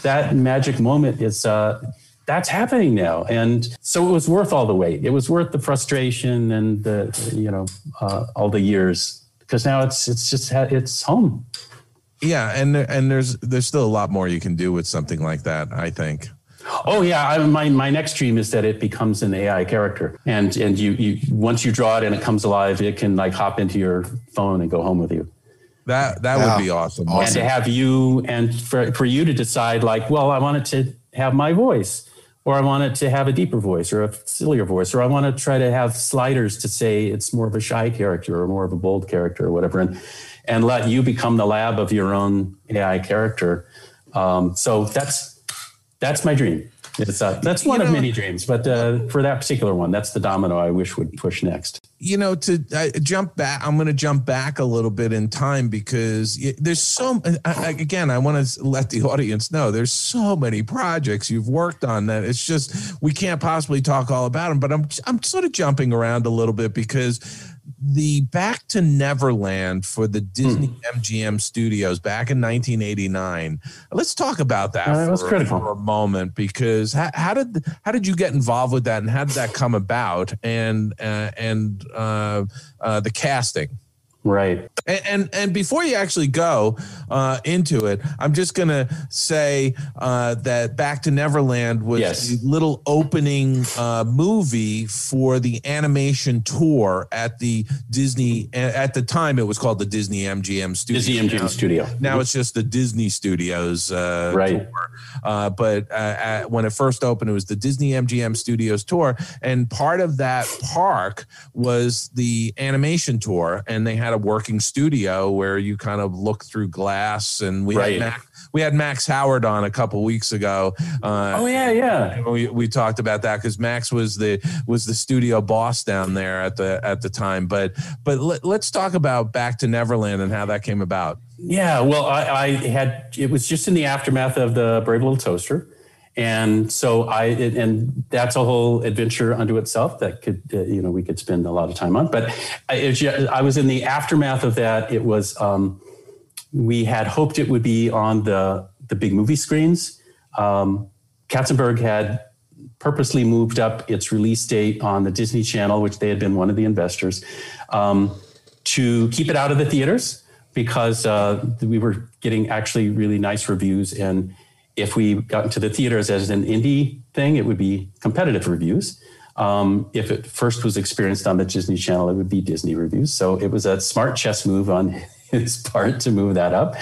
That magic moment is uh, that's happening now, and so it was worth all the wait. It was worth the frustration and the you know uh, all the years because now it's it's just it's home. Yeah, and and there's there's still a lot more you can do with something like that. I think. Oh yeah, I, my my next dream is that it becomes an AI character, and and you you once you draw it and it comes alive, it can like hop into your phone and go home with you. That that yeah. would be awesome. awesome. And to have you and for for you to decide like, well, I want it to have my voice, or I want it to have a deeper voice or a sillier voice, or I want to try to have sliders to say it's more of a shy character or more of a bold character or whatever, and and let you become the lab of your own AI character. Um, so that's that's my dream. It's uh, that's one you know, of many dreams, but uh, for that particular one, that's the domino I wish would push next. You know, to uh, jump back, I'm going to jump back a little bit in time because there's so. again, I want to let the audience know there's so many projects you've worked on that it's just we can't possibly talk all about them. But I'm I'm sort of jumping around a little bit because the Back to Neverland for the Disney mm. MGM Studios back in 1989. Let's talk about that, uh, for, critical. for a moment because how, how, did how did you get involved with that and how did that come about and uh, and uh, uh the casting? Right. And, and, and before you actually go uh, into it, I'm just gonna say uh, that Back to Neverland was yes. a little opening uh, movie for the animation tour at the Disney. At the time, it was called the Disney MGM Studio. Disney MGM now, Studio. Now it's just the Disney Studios uh, right. tour. Uh, but uh, when it first opened, it was the Disney MGM Studios tour, and part of that park was the animation tour, and they had had a working studio where you kind of look through glass and we right. had Max, we had Max Howard on a couple weeks ago. Uh, oh yeah, yeah. We, we talked about that because Max was the was the studio boss down there at the at the time. But but let, us talk about Back to Neverland and how that came about. Yeah, well, I, I had it was just in the aftermath of the Brave Little Toaster and so I and that's a whole adventure unto itself that could uh, you know we could spend a lot of time on. But I, I was in the aftermath of that. It was um, we had hoped it would be on the the big movie screens. Um, Katzenberg had purposely moved up its release date on the Disney Channel, which they had been one of the investors, um, to keep it out of the theaters because uh, we were getting actually really nice reviews and if we got into the theaters as an indie thing, it would be competitive reviews. Um, if it first was experienced on the Disney Channel, it would be Disney reviews. So it was a smart chess move on [LAUGHS] his part to move that up.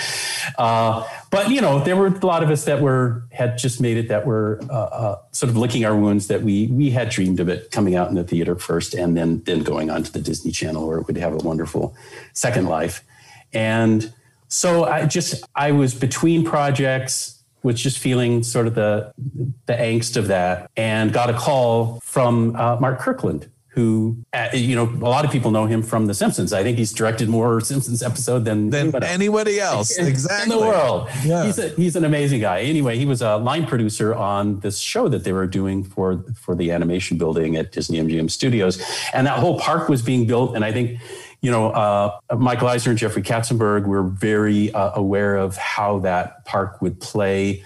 Uh, but you know, there were a lot of us that were had just made it that were uh, uh, sort of licking our wounds that we we had dreamed of it coming out in the theater first and then then going on to the Disney Channel where it would have a wonderful second life. And so I just I was between projects was just feeling sort of the the angst of that and got a call from uh, Mark Kirkland who uh, you know a lot of people know him from the simpsons. I think he's directed more simpsons episode than than anybody, anybody [LAUGHS] else. Exactly in the world. Yeah. he's, a, he's an amazing guy. Anyway he was a line producer on this show that they were doing for for the animation building at disney mgm studios. And that whole park was being built and i think you know, uh, Michael Eisner and Jeffrey Katzenberg were very uh, aware of how that park would play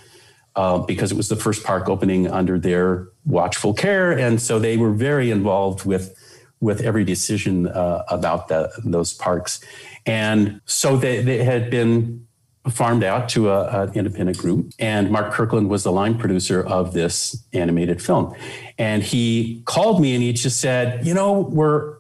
uh, because it was the first park opening under their watchful care, and so they were very involved with with every decision uh, about the, those parks, and so they, they had been farmed out to an independent group, and Mark Kirkland was the line producer of this animated film, and he called me and he just said, you know, we're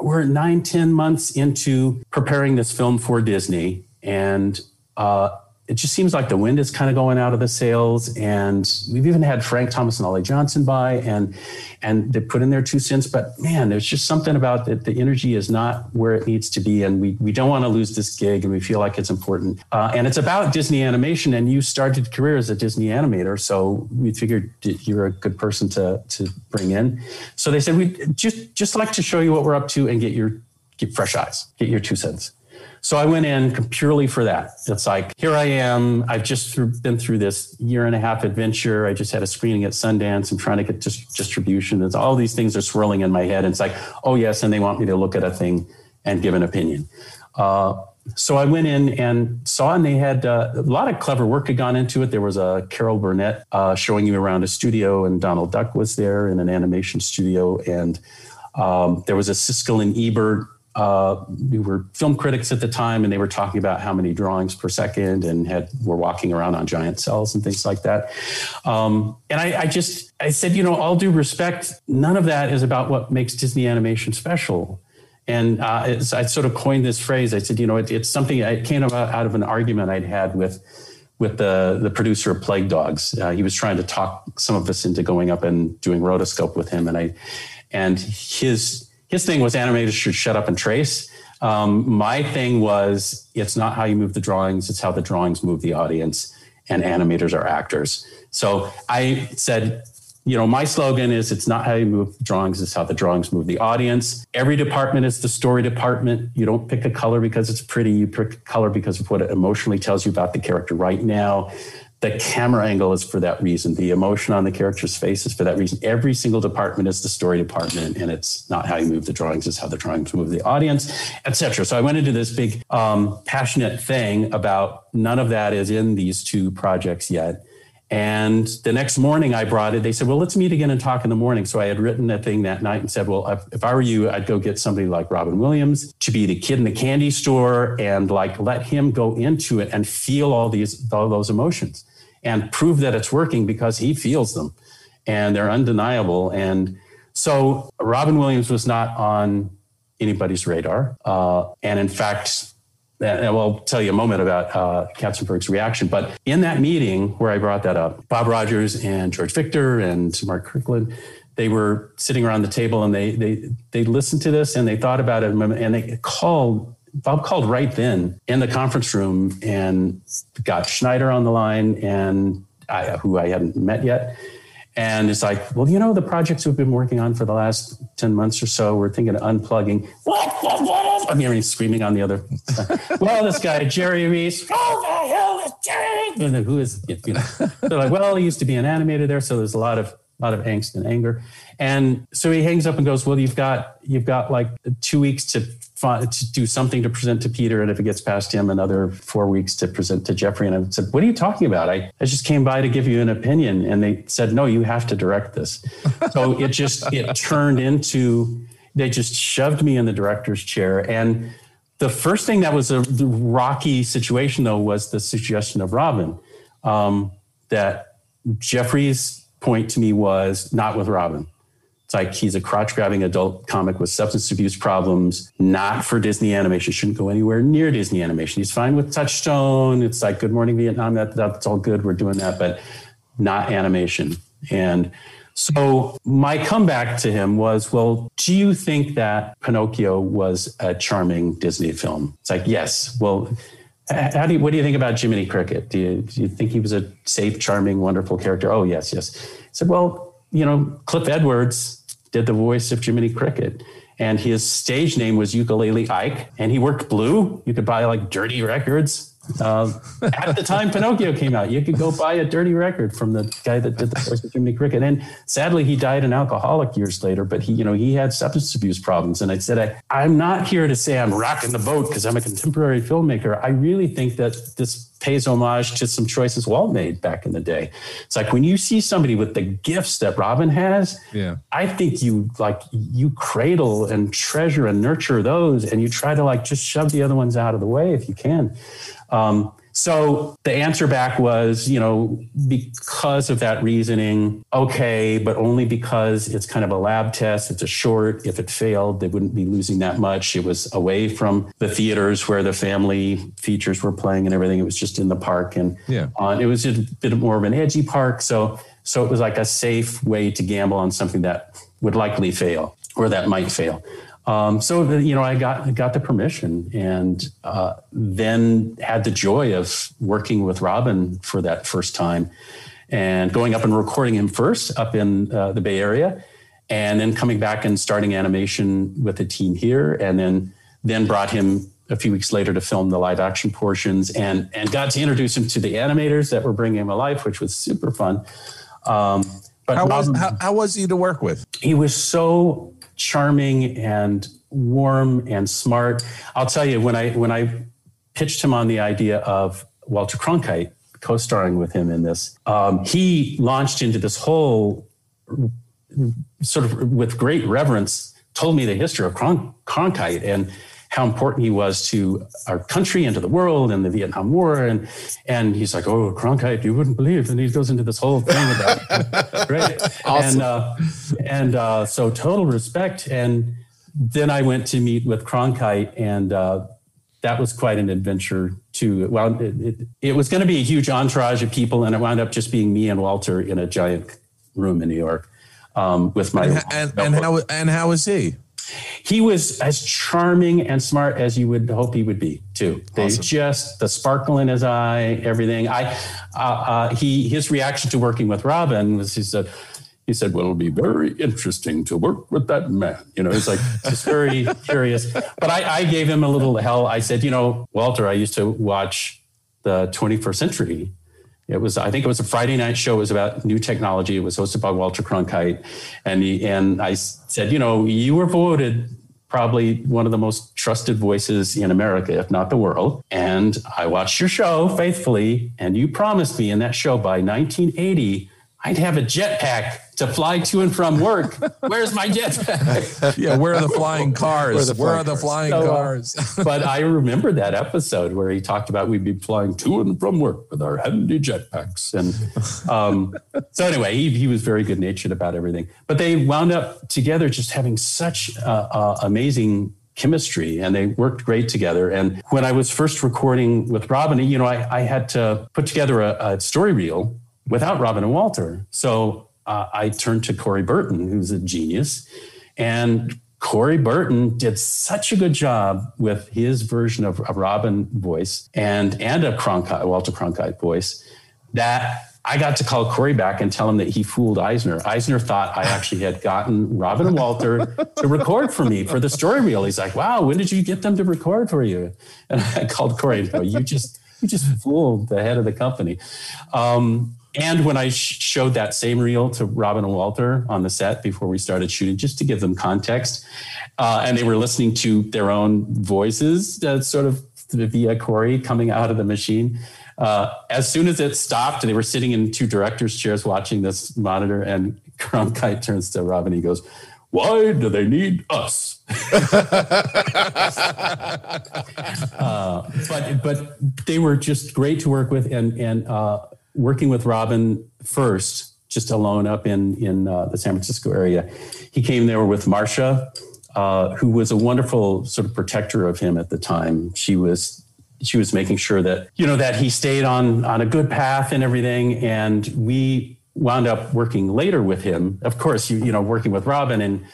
we're nine, ten months into preparing this film for Disney, and uh, it just seems like the wind is kind of going out of the sails. And we've even had Frank Thomas and Ollie Johnston by, and and they put in their two cents. But man, there's just something about that. The energy is not where it needs to be, and we we don't want to lose this gig, and we feel like it's important. Uh, and it's about Disney animation, and you started a career as a Disney animator, so we figured you're a good person to to bring in. So they said we just just like to show you what we're up to and get your get fresh eyes, get your two cents. So I went in purely for that. It's like, here I am. I've just been through this year and a half adventure. I just had a screening at Sundance. I'm trying to get dis- distribution. It's all these things are swirling in my head. And it's like, oh, yes. And they want me to look at a thing and give an opinion. Uh, so I went in and saw, and they had uh, a lot of clever work had gone into it. There was a Carol Burnett uh, showing you around a studio, and Donald Duck was there in an animation studio. And um, there was a Siskel and Ebert uh, we were film critics at the time, and they were talking about how many drawings per second, and had were walking around on giant cels and things like that. Um, and I, I, just I said, you know, all due respect, none of that is about what makes Disney animation special. And uh, I sort of coined this phrase. I said, you know, it, it's something. It came about out of an argument I'd had with with the the producer of Plague Dogs. Uh, he was trying to talk some of us into going up and doing rotoscope with him, and I and his his thing was animators should shut up and trace. Um, my thing was it's not how you move the drawings, it's how the drawings move the audience, and animators are actors. So I said, you know, my slogan is it's not how you move the drawings, it's how the drawings move the audience. Every department is the story department. You don't pick a color because it's pretty, you pick a color because of what it emotionally tells you about the character right now the camera angle is for that reason the emotion on the character's face is for that reason every single department is the story department and it's not how you move the drawings it's how the drawings move the audience etc so i went into this big um, passionate thing about none of that is in these two projects yet and the next morning I brought it. They said, well, let's meet again and talk in the morning. So I had written a thing that night and said, well, if, if I were you, I'd go get somebody like Robin Williams to be the kid in the candy store and like let him go into it and feel all these, all those emotions and prove that it's working because he feels them and they're undeniable. And so Robin Williams was not on anybody's radar. Uh, and in fact, and I'll tell you a moment about uh, Katzenberg's reaction. But in that meeting where I brought that up, Bob Rogers and George Victor and Mark Kirkland, they were sitting around the table and they they they listened to this and they thought about it and they called. Bob called right then in the conference room and got Schneider on the line and I, who I hadn't met yet. And it's like, well, you know, the projects we've been working on for the last 10 months or so, we're thinking of unplugging. I'm hearing screaming on the other. well, this guy, Jerry Rees, who the hell is Jerry? And then who is, you know, they're like, well, he used to be an animator there. So there's a lot of, lot of angst and anger. And so he hangs up and goes, well, you've got, you've got like two weeks to to do something to present to Peter. And if it gets past him, another four weeks to present to Jeffrey. And I said, What are you talking about? I, I just came by to give you an opinion. And they said, No, you have to direct this. [LAUGHS] so it just, it turned into, they just shoved me in the director's chair. And the first thing that was a rocky situation, though, was the suggestion of Robin um, that Jeffrey's point to me was not with Robin. It's like he's a crotch grabbing adult comic with substance abuse problems, not for Disney animation. Shouldn't go anywhere near Disney animation. He's fine with Touchstone. It's like Good Morning Vietnam. That, that's all good. We're doing that, but not animation. And So my comeback to him was, well, do you think that Pinocchio was a charming Disney film? It's like, yes. Well, how do you, what do you think about Jiminy Cricket? Do you, do you think he was a safe, charming, wonderful character? Oh, yes, yes. I said, well, you know, Cliff Edwards did the voice of Jiminy Cricket. And his stage name was Ukulele Ike, and he worked blue. You could buy like dirty records uh, at the time Pinocchio came out, you could go buy a dirty record from the guy that did the voice of Jiminy Cricket. And sadly, he died an alcoholic years later. But he, you know, he had substance abuse problems. And I said, I, I'm not here to say I'm rocking the boat because I'm a contemporary filmmaker. I really think that this pays homage to some choices Walt made back in the day. It's like when you see somebody with the gifts that Robin has, yeah. I think you like you cradle and treasure and nurture those and you try to like just shove the other ones out of the way if you can. Um, so the answer back was, you know, because of that reasoning, okay, but only because it's kind of a lab test. It's a short. If it failed, they wouldn't be losing that much. It was away from the theaters where the family features were playing and everything. It was just in the park, and yeah, uh, it was a bit more of an edgy park. So, so it was like a safe way to gamble on something that would likely fail or that might fail. Um, so you know, I got got the permission, and uh, then had the joy of working with Robin for that first time, and going up and recording him first up in uh, the Bay Area, and then coming back and starting animation with the team here, and then then brought him a few weeks later to film the live action portions, and and got to introduce him to the animators that were bringing him alive, which was super fun. Um, but how was how, how was he to work with? He was so charming and warm and smart. I'll tell you when I when I pitched him on the idea of Walter Cronkite co-starring with him in this, um, he launched into this whole sort of with great reverence told me the history of Cron- Cronkite and how important he was to our country and to the world and the Vietnam War. And and he's like, oh, Cronkite, you wouldn't believe. And he goes into this whole thing about great. [LAUGHS] Awesome. And uh, and uh, so total respect. And then I went to meet with Cronkite, and uh, that was quite an adventure too. Well, it, it, it was going to be a huge entourage of people, and it wound up just being me and Walter in a giant room in New York um, with my and, and, and how and how was he? He was as charming and smart as you would hope he would be, too. They awesome. just the sparkle in his eye, everything. I, uh, uh, he, his reaction to working with Robin was he said, he said, "Well, it'll be very interesting to work with that man." You know, he's like just very [LAUGHS] curious. But I, I gave him a little hell. I said, "You know, Walter, I used to watch the 21st Century it was, I think it was a Friday night show. It was about new technology. It was hosted by Walter Cronkite. And, he, and I said, you know, you were voted probably one of the most trusted voices in America, if not the world. And I watched your show faithfully. And you promised me in that show by 1980, I'd have a jetpack to fly to and from work. Where's my jetpack? [LAUGHS] yeah, where are the flying cars? Where are the flying, are the flying so, cars? Uh, [LAUGHS] but I remember that episode where he talked about we'd be flying to and from work with our handy jetpacks. And um, [LAUGHS] so anyway, he, he was very good natured about everything. But they wound up together just having such uh, uh, amazing chemistry and they worked great together. And when I was first recording with Robin, you know, I, I had to put together a, a story reel without Robin and Walter. So uh, I turned to Corey Burton, who's a genius. And Corey Burton did such a good job with his version of a Robin voice and, and a Cronkite, Walter Cronkite voice that I got to call Corey back and tell him that he fooled Eisner. Eisner thought I actually had gotten Robin and Walter to record for me for the story reel. He's like, wow, when did you get them to record for you? And I called Corey and you just, you just fooled the head of the company. Um, and when I sh- showed that same reel to Robin and Walter on the set before we started shooting, just to give them context, uh, and they were listening to their own voices, uh, sort of via Corey coming out of the machine. Uh, as soon as it stopped, they were sitting in two directors' chairs watching this monitor, and [LAUGHS] Cronkite turns to Robin. He goes, "Why do they need us?" [LAUGHS] uh, but but they were just great to work with, and and uh, working with Robin first, just alone up in in uh, the San Francisco area. He came there with Marsha, uh, who was a wonderful sort of protector of him at the time. She was she was making sure that you know that he stayed on on a good path and everything. And we wound up working later with him. Of course, you you know working with Robin and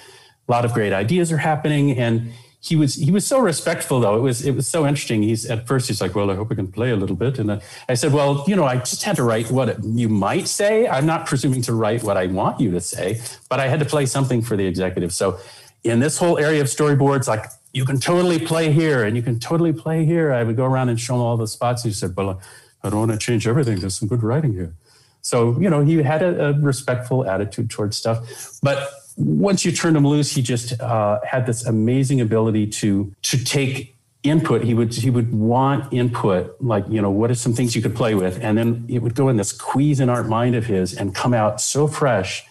a lot of great ideas are happening and he was he was so respectful though. It was it was so interesting. He's at first he's like well i hope i can play a little bit. And I, I said well you know i just had to write what you might say. I'm not presuming to write what i want you to say but i had to play something for the executive. So in this whole area of storyboards like you can totally play here and you can totally play here. I would go around and show him all the spots. He said well i don't want to change everything. There's some good writing here. So you know he had a, a respectful attitude towards stuff. But once you turned him loose, he just uh, had this amazing ability to to take input. He would he would want input, like you know, what are some things you could play with, and then it would go in this Cuisinart mind of his and come out so fresh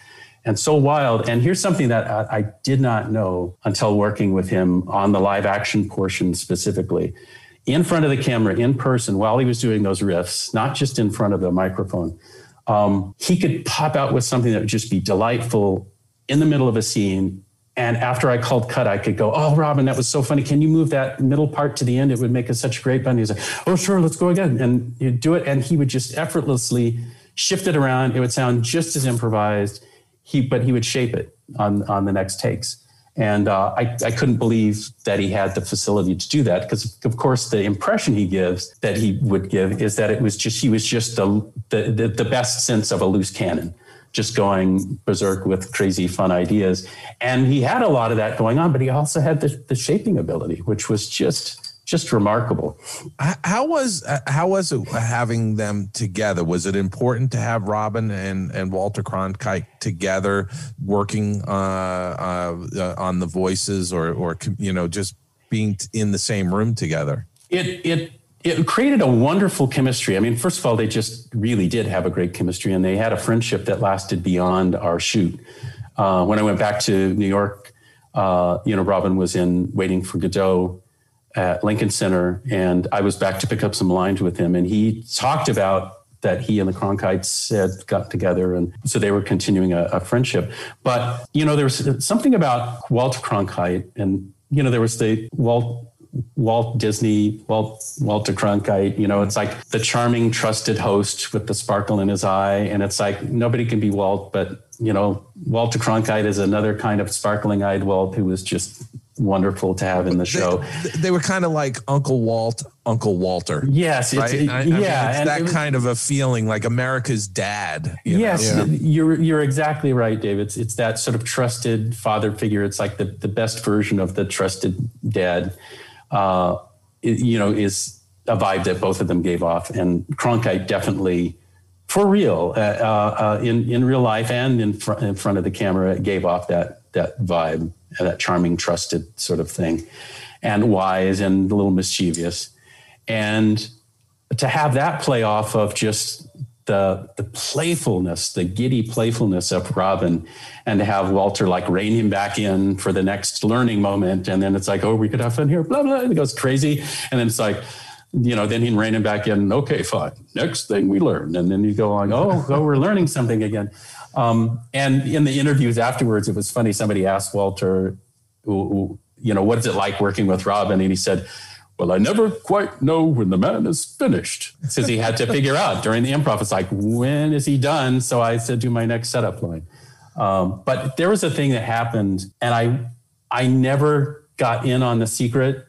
and so wild. And here's something that I, I did not know until working with him on the live action portion specifically. In front of the camera, in person, while he was doing those riffs, not just in front of the microphone, um, he could pop out with something that would just be delightful in the middle of a scene. And after I called cut, I could go, Oh, Robin, that was so funny. Can you move that middle part to the end? It would make us such a great band. He's like, Oh, sure, let's go again. And you do it. And he would just effortlessly shift it around. It would sound just as improvised. He, but he would shape it on, on the next takes. And uh, I, I couldn't believe that he had the facility to do that because, of course, the impression he gives that he would give is that it was just he was just the, the, the best sense of a loose cannon just going berserk with crazy fun ideas. And he had a lot of that going on, but he also had the, the shaping ability, which was just just remarkable. How was how was it having them together? Was it important to have Robin and and Walter Cronkite together working uh, uh, on the voices, or or you know just being in the same room together? It it it created a wonderful chemistry. I mean, first of all, they just really did have a great chemistry, and they had a friendship that lasted beyond our shoot. Uh, when I went back to New York, uh, you know, Robin was in Waiting for Godot at Lincoln Center, and I was back to pick up some lines with him, and he talked about that he and the Cronkites had got together, and so they were continuing a, a friendship. But you know, there was something about Walt Cronkite, and you know, there was the Walt Walt Disney, Walt Walter Cronkite. You know, it's like the charming, trusted host with the sparkle in his eye, and it's like nobody can be Walt, but you know, Walter Cronkite is another kind of sparkling-eyed Walt who was just wonderful to have in the show. They, they were kind of like Uncle Walt, Uncle Walter. Yes, right? It, I, I yeah, mean, it's that was, kind of a feeling, like America's dad. You yes, yeah. you're you're exactly right, Dave. It's it's that sort of trusted father figure. It's like the the best version of the trusted dad uh, you know, is a vibe that both of them gave off. And Cronkite definitely, for real, uh, uh, in in real life and in, in front of the camera, gave off that that vibe, that charming, trusted sort of thing, and wise and a little mischievous. And to have that play off of just the the playfulness, the giddy playfulness of Robin, and to have Walter like rein him back in for the next learning moment, and then it's like, oh, we could have fun here, blah blah, and it goes crazy, and then it's like, you know, then he'd rein him back in. Okay, fine. Next thing we learn, and then you go on, oh, oh, we're learning something again. Um, and in the interviews afterwards, it was funny. Somebody asked Walter, you know, what is it like working with Robin, and he said well, I never quite know when the man is finished. Because he had to figure out during the improv, it's like, when is he done? So I said, do my next setup line. Um, but there was a thing that happened, and I, I never got in on the secret.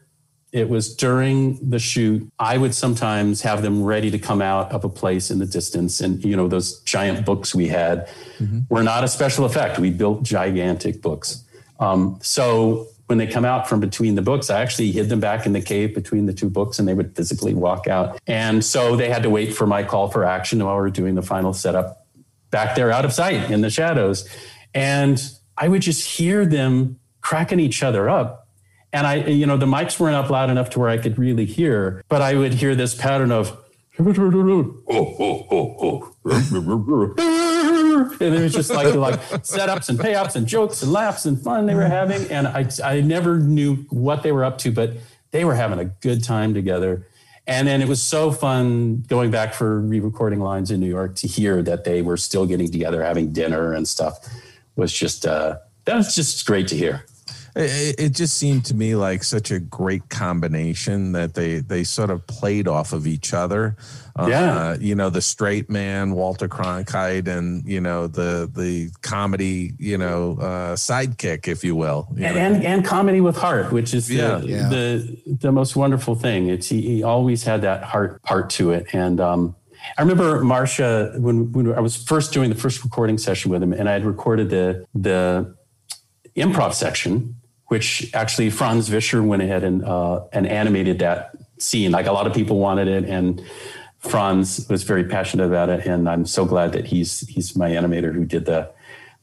It was during the shoot. I would sometimes have them ready to come out of a place in the distance. And, you know, those giant books we had mm-hmm. were not a special effect. We built gigantic books. Um, so when they come out from between the books, I actually hid them back in the cave between the two books and they would physically walk out. And so they had to wait for my call for action while we were doing the final setup back there out of sight in the shadows. And I would just hear them cracking each other up. And I, you know, the mics weren't up loud enough to where I could really hear, but I would hear this pattern of, [LAUGHS] oh, oh, oh, oh. And it was just like like setups and payoffs and jokes and laughs and fun they were having. And I I never knew what they were up to, but they were having a good time together. And then it was so fun going back for re-recording lines in New York to hear that they were still getting together, having dinner and stuff. Was just uh, that was just great to hear. It, it just seemed to me like such a great combination that they they sort of played off of each other. Yeah. Uh, you know, the straight man, Walter Cronkite, and, you know, the the comedy, you know, uh, sidekick, if you will. you and, and and comedy with heart, which is the Yeah. Yeah. the the most wonderful thing. It's he, he always had that heart part to it. And um, I remember Marsha when when I was first doing the first recording session with him, and I had recorded the the improv section, which actually Frans Vischer went ahead and uh, and animated that scene. Like a lot of people wanted it, and Franz was very passionate about it, and I'm so glad that he's he's my animator who did the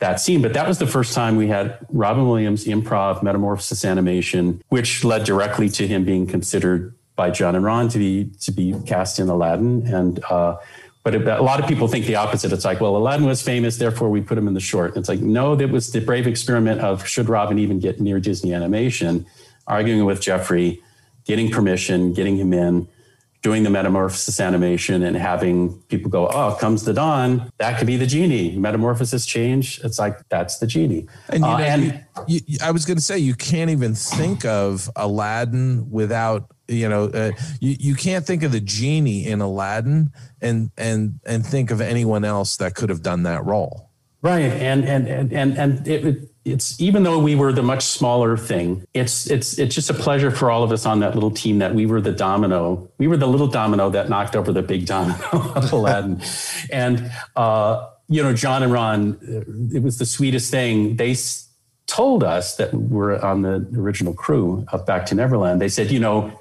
that scene. But that was the first time we had Robin Williams improv metamorphosis animation, which led directly to him being considered by John and Ron to be to be cast in Aladdin. And uh, but it, a lot of people think the opposite. It's like, well, Aladdin was famous, therefore we put him in the short. It's like, no, that was the brave experiment of should Robin even get near Disney animation, arguing with Jeffrey, getting permission, getting him in doing the metamorphosis animation and having people go, oh, comes the dawn. That could be the genie. Metamorphosis change. It's like that's the genie. And, you Uh, know, and you, you, I was going to say you can't even think of Aladdin without you know uh, you you can't think of the genie in Aladdin and and and think of anyone else that could have done that role. right, and and and and and it, it- it's even though we were the much smaller thing, it's it's it's just a pleasure for all of us on that little team that we were the domino. We were the little domino that knocked over the big domino [LAUGHS] of Aladdin, and uh, you know, John and Ron, uh, it was the sweetest thing. They told us that we're on the original crew of Back to Neverland. They said, you know,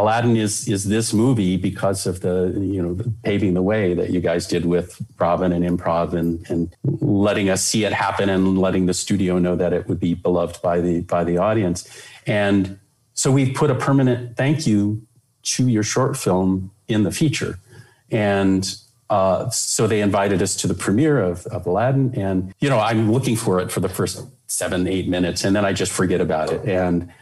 Aladdin is is this movie because of the you know paving the way that you guys did with Robin and improv and and letting us see it happen and letting the studio know that it would be beloved by the by the audience. And so we've put a permanent thank you to your short film in the feature. And uh, so they invited us to the premiere of, of Aladdin. And, you know, I'm looking for it for the first seven, eight minutes, and then I just forget about it. And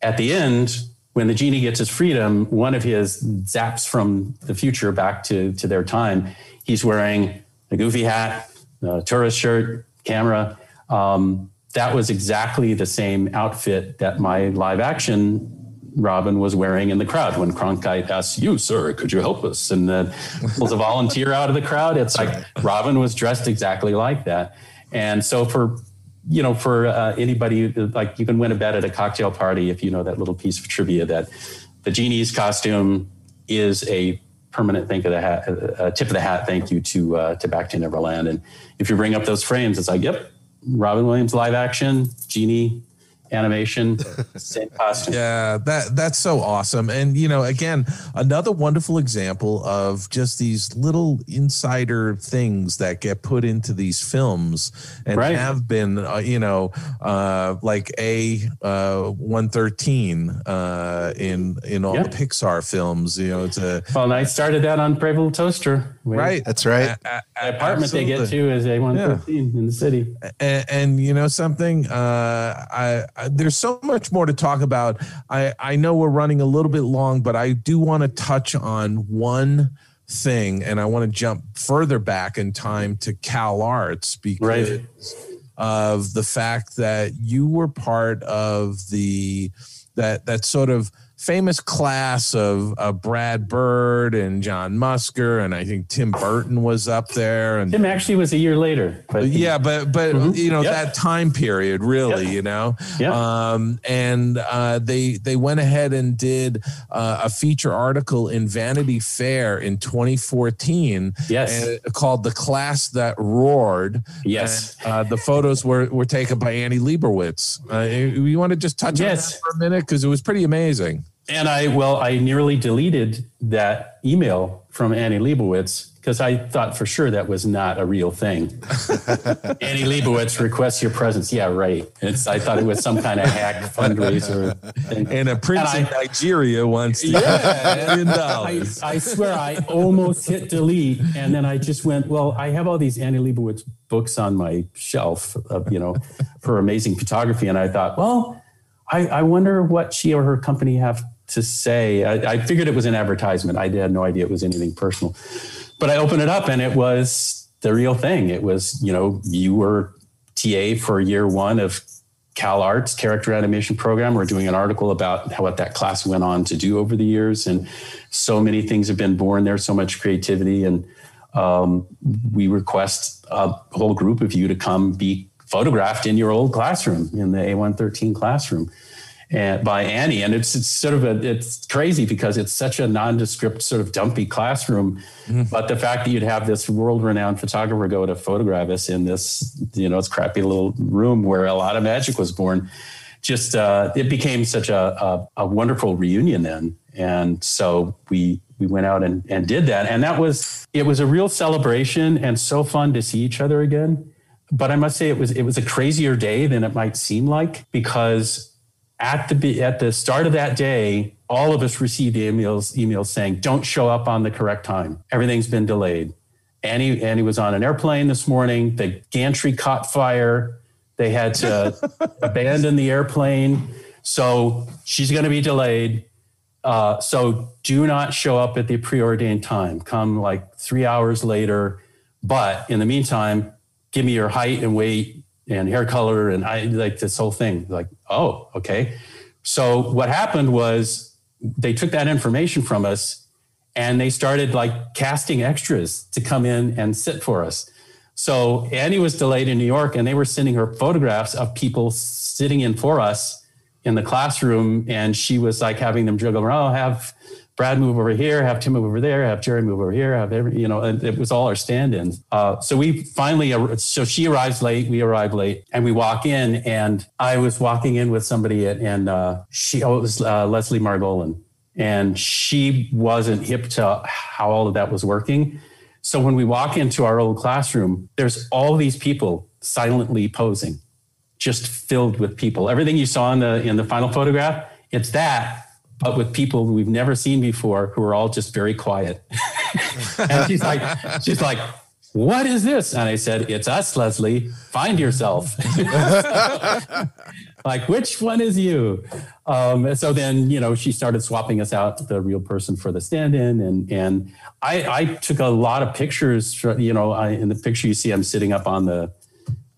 at the end, when the genie gets his freedom, one of his zaps from the future back to, to their time, he's wearing a goofy hat, a tourist shirt, camera. Um, that was exactly the same outfit that my live action Robin was wearing in the crowd when Cronkite asks, You, sir, could you help us? And then pulls a volunteer out of the crowd. It's like Robin was dressed exactly like that. And so for you know, for uh, anybody, like you can win a bet at a cocktail party if you know that little piece of trivia that the genie's costume is a permanent thank of the hat, a tip of the hat thank you to uh, to Back to Neverland. And if you bring up those frames, it's like, yep, Robin Williams live action, genie animation, [LAUGHS] same costume. Yeah, that that's so awesome. And you know, again, another wonderful example of just these little insider things that get put into these films and Right. have been, uh, you know, uh, like a uh, one thirteen uh, in in all Yeah. the Pixar films. You know, it's a Well, and I started that on Brave Little Toaster. We- right. That's right. A- a- The apartment they get to is A113 in the city. and, and you know something uh I, I Uh, there's so much more to talk about i i know we're running a little bit long but i do want to touch on one thing and i want to jump further back in time to cal arts because Right. of the fact that you were part of the that that sort of famous class of uh, Brad Bird and John Musker and I think Tim Burton was up there and Tim actually was a year later. But yeah but but you know Yep. that time period really Yep. you know Yep. um and uh they they went ahead and did uh, a feature article in vanity fair in 2014 Yes. uh, called the class that roared Yes. And, uh, the photos were were taken by annie leibovitz uh, you want to just touch on Yes. that for a minute because it was pretty amazing And I, well, I nearly deleted that email from Annie Leibovitz because I thought for sure that was not a real thing. [LAUGHS] Annie Leibovitz requests your presence. Yeah, right. It's, I thought it was some kind of hack fundraiser. Thing. and a prince And in I- nigeria wants to million I, dollars I swear I almost hit delete, and then I just went. Well, I have all these Annie Leibovitz books on my shelf, uh, you know, for amazing photography, and I thought, well, I, I wonder what she or her company have to say. I, I figured it was an advertisement. I had no idea it was anything personal, but I opened it up, and it was the real thing. It was, you know, you were TA for year one of Cal Arts character animation program. We're doing an article about how, what that class went on to do over the years, and so many things have been born there. So much creativity, and um, we request a whole group of you to come be photographed in your old classroom in the A113 classroom and by Annie. And it's, it's sort of a, it's crazy because it's such a nondescript sort of dumpy classroom. Mm-hmm. But the fact that you'd have this world renowned photographer go to photograph us in this, you know, it's crappy little room where a lot of magic was born. Just, uh, it became such a, a, a wonderful reunion then. And so we, we went out and, and did that. And that was, it was a real celebration and so fun to see each other again. But I must say it was, it was a crazier day than it might seem like because at the at the start of that day, all of us received emails emails saying, "Don't show up on the correct time. Everything's been delayed." Annie Annie was on an airplane this morning. The gantry caught fire. They had to [LAUGHS] abandon the airplane, so she's going to be delayed. Uh, so do not show up at the preordained time. Come like three hours later. But in the meantime, give me your height and weight and hair color and I like this whole thing. Like, oh, okay. So what happened was they took that information from us and they started like casting extras to come in and sit for us. So Annie was delayed in New York and they were sending her photographs of people sitting in for us in the classroom. And she was like having them juggle around, oh, have Brad move over here, have Tim move over there, have Jerry move over here, have every, you know, and it was all our stand-ins. Uh, so we finally, so she arrives late, we arrive late, and we walk in, and I was walking in with somebody, at, and uh, she, oh, it was uh, Leslie Margolin, and she wasn't hip to how all of that was working. So when we walk into our old classroom, there's all these people silently posing, just filled with people. Everything you saw in the in the final photograph, it's that but with people we've never seen before who are all just very quiet. [LAUGHS] and she's like, she's like, what is this? And I said, it's us, Leslie. Find yourself. [LAUGHS] like, which one is you? Um, so then, you know, she started swapping us out the real person for the stand-in, and and I, I took a lot of pictures. For, you know, I, in the picture you see, I'm sitting up on the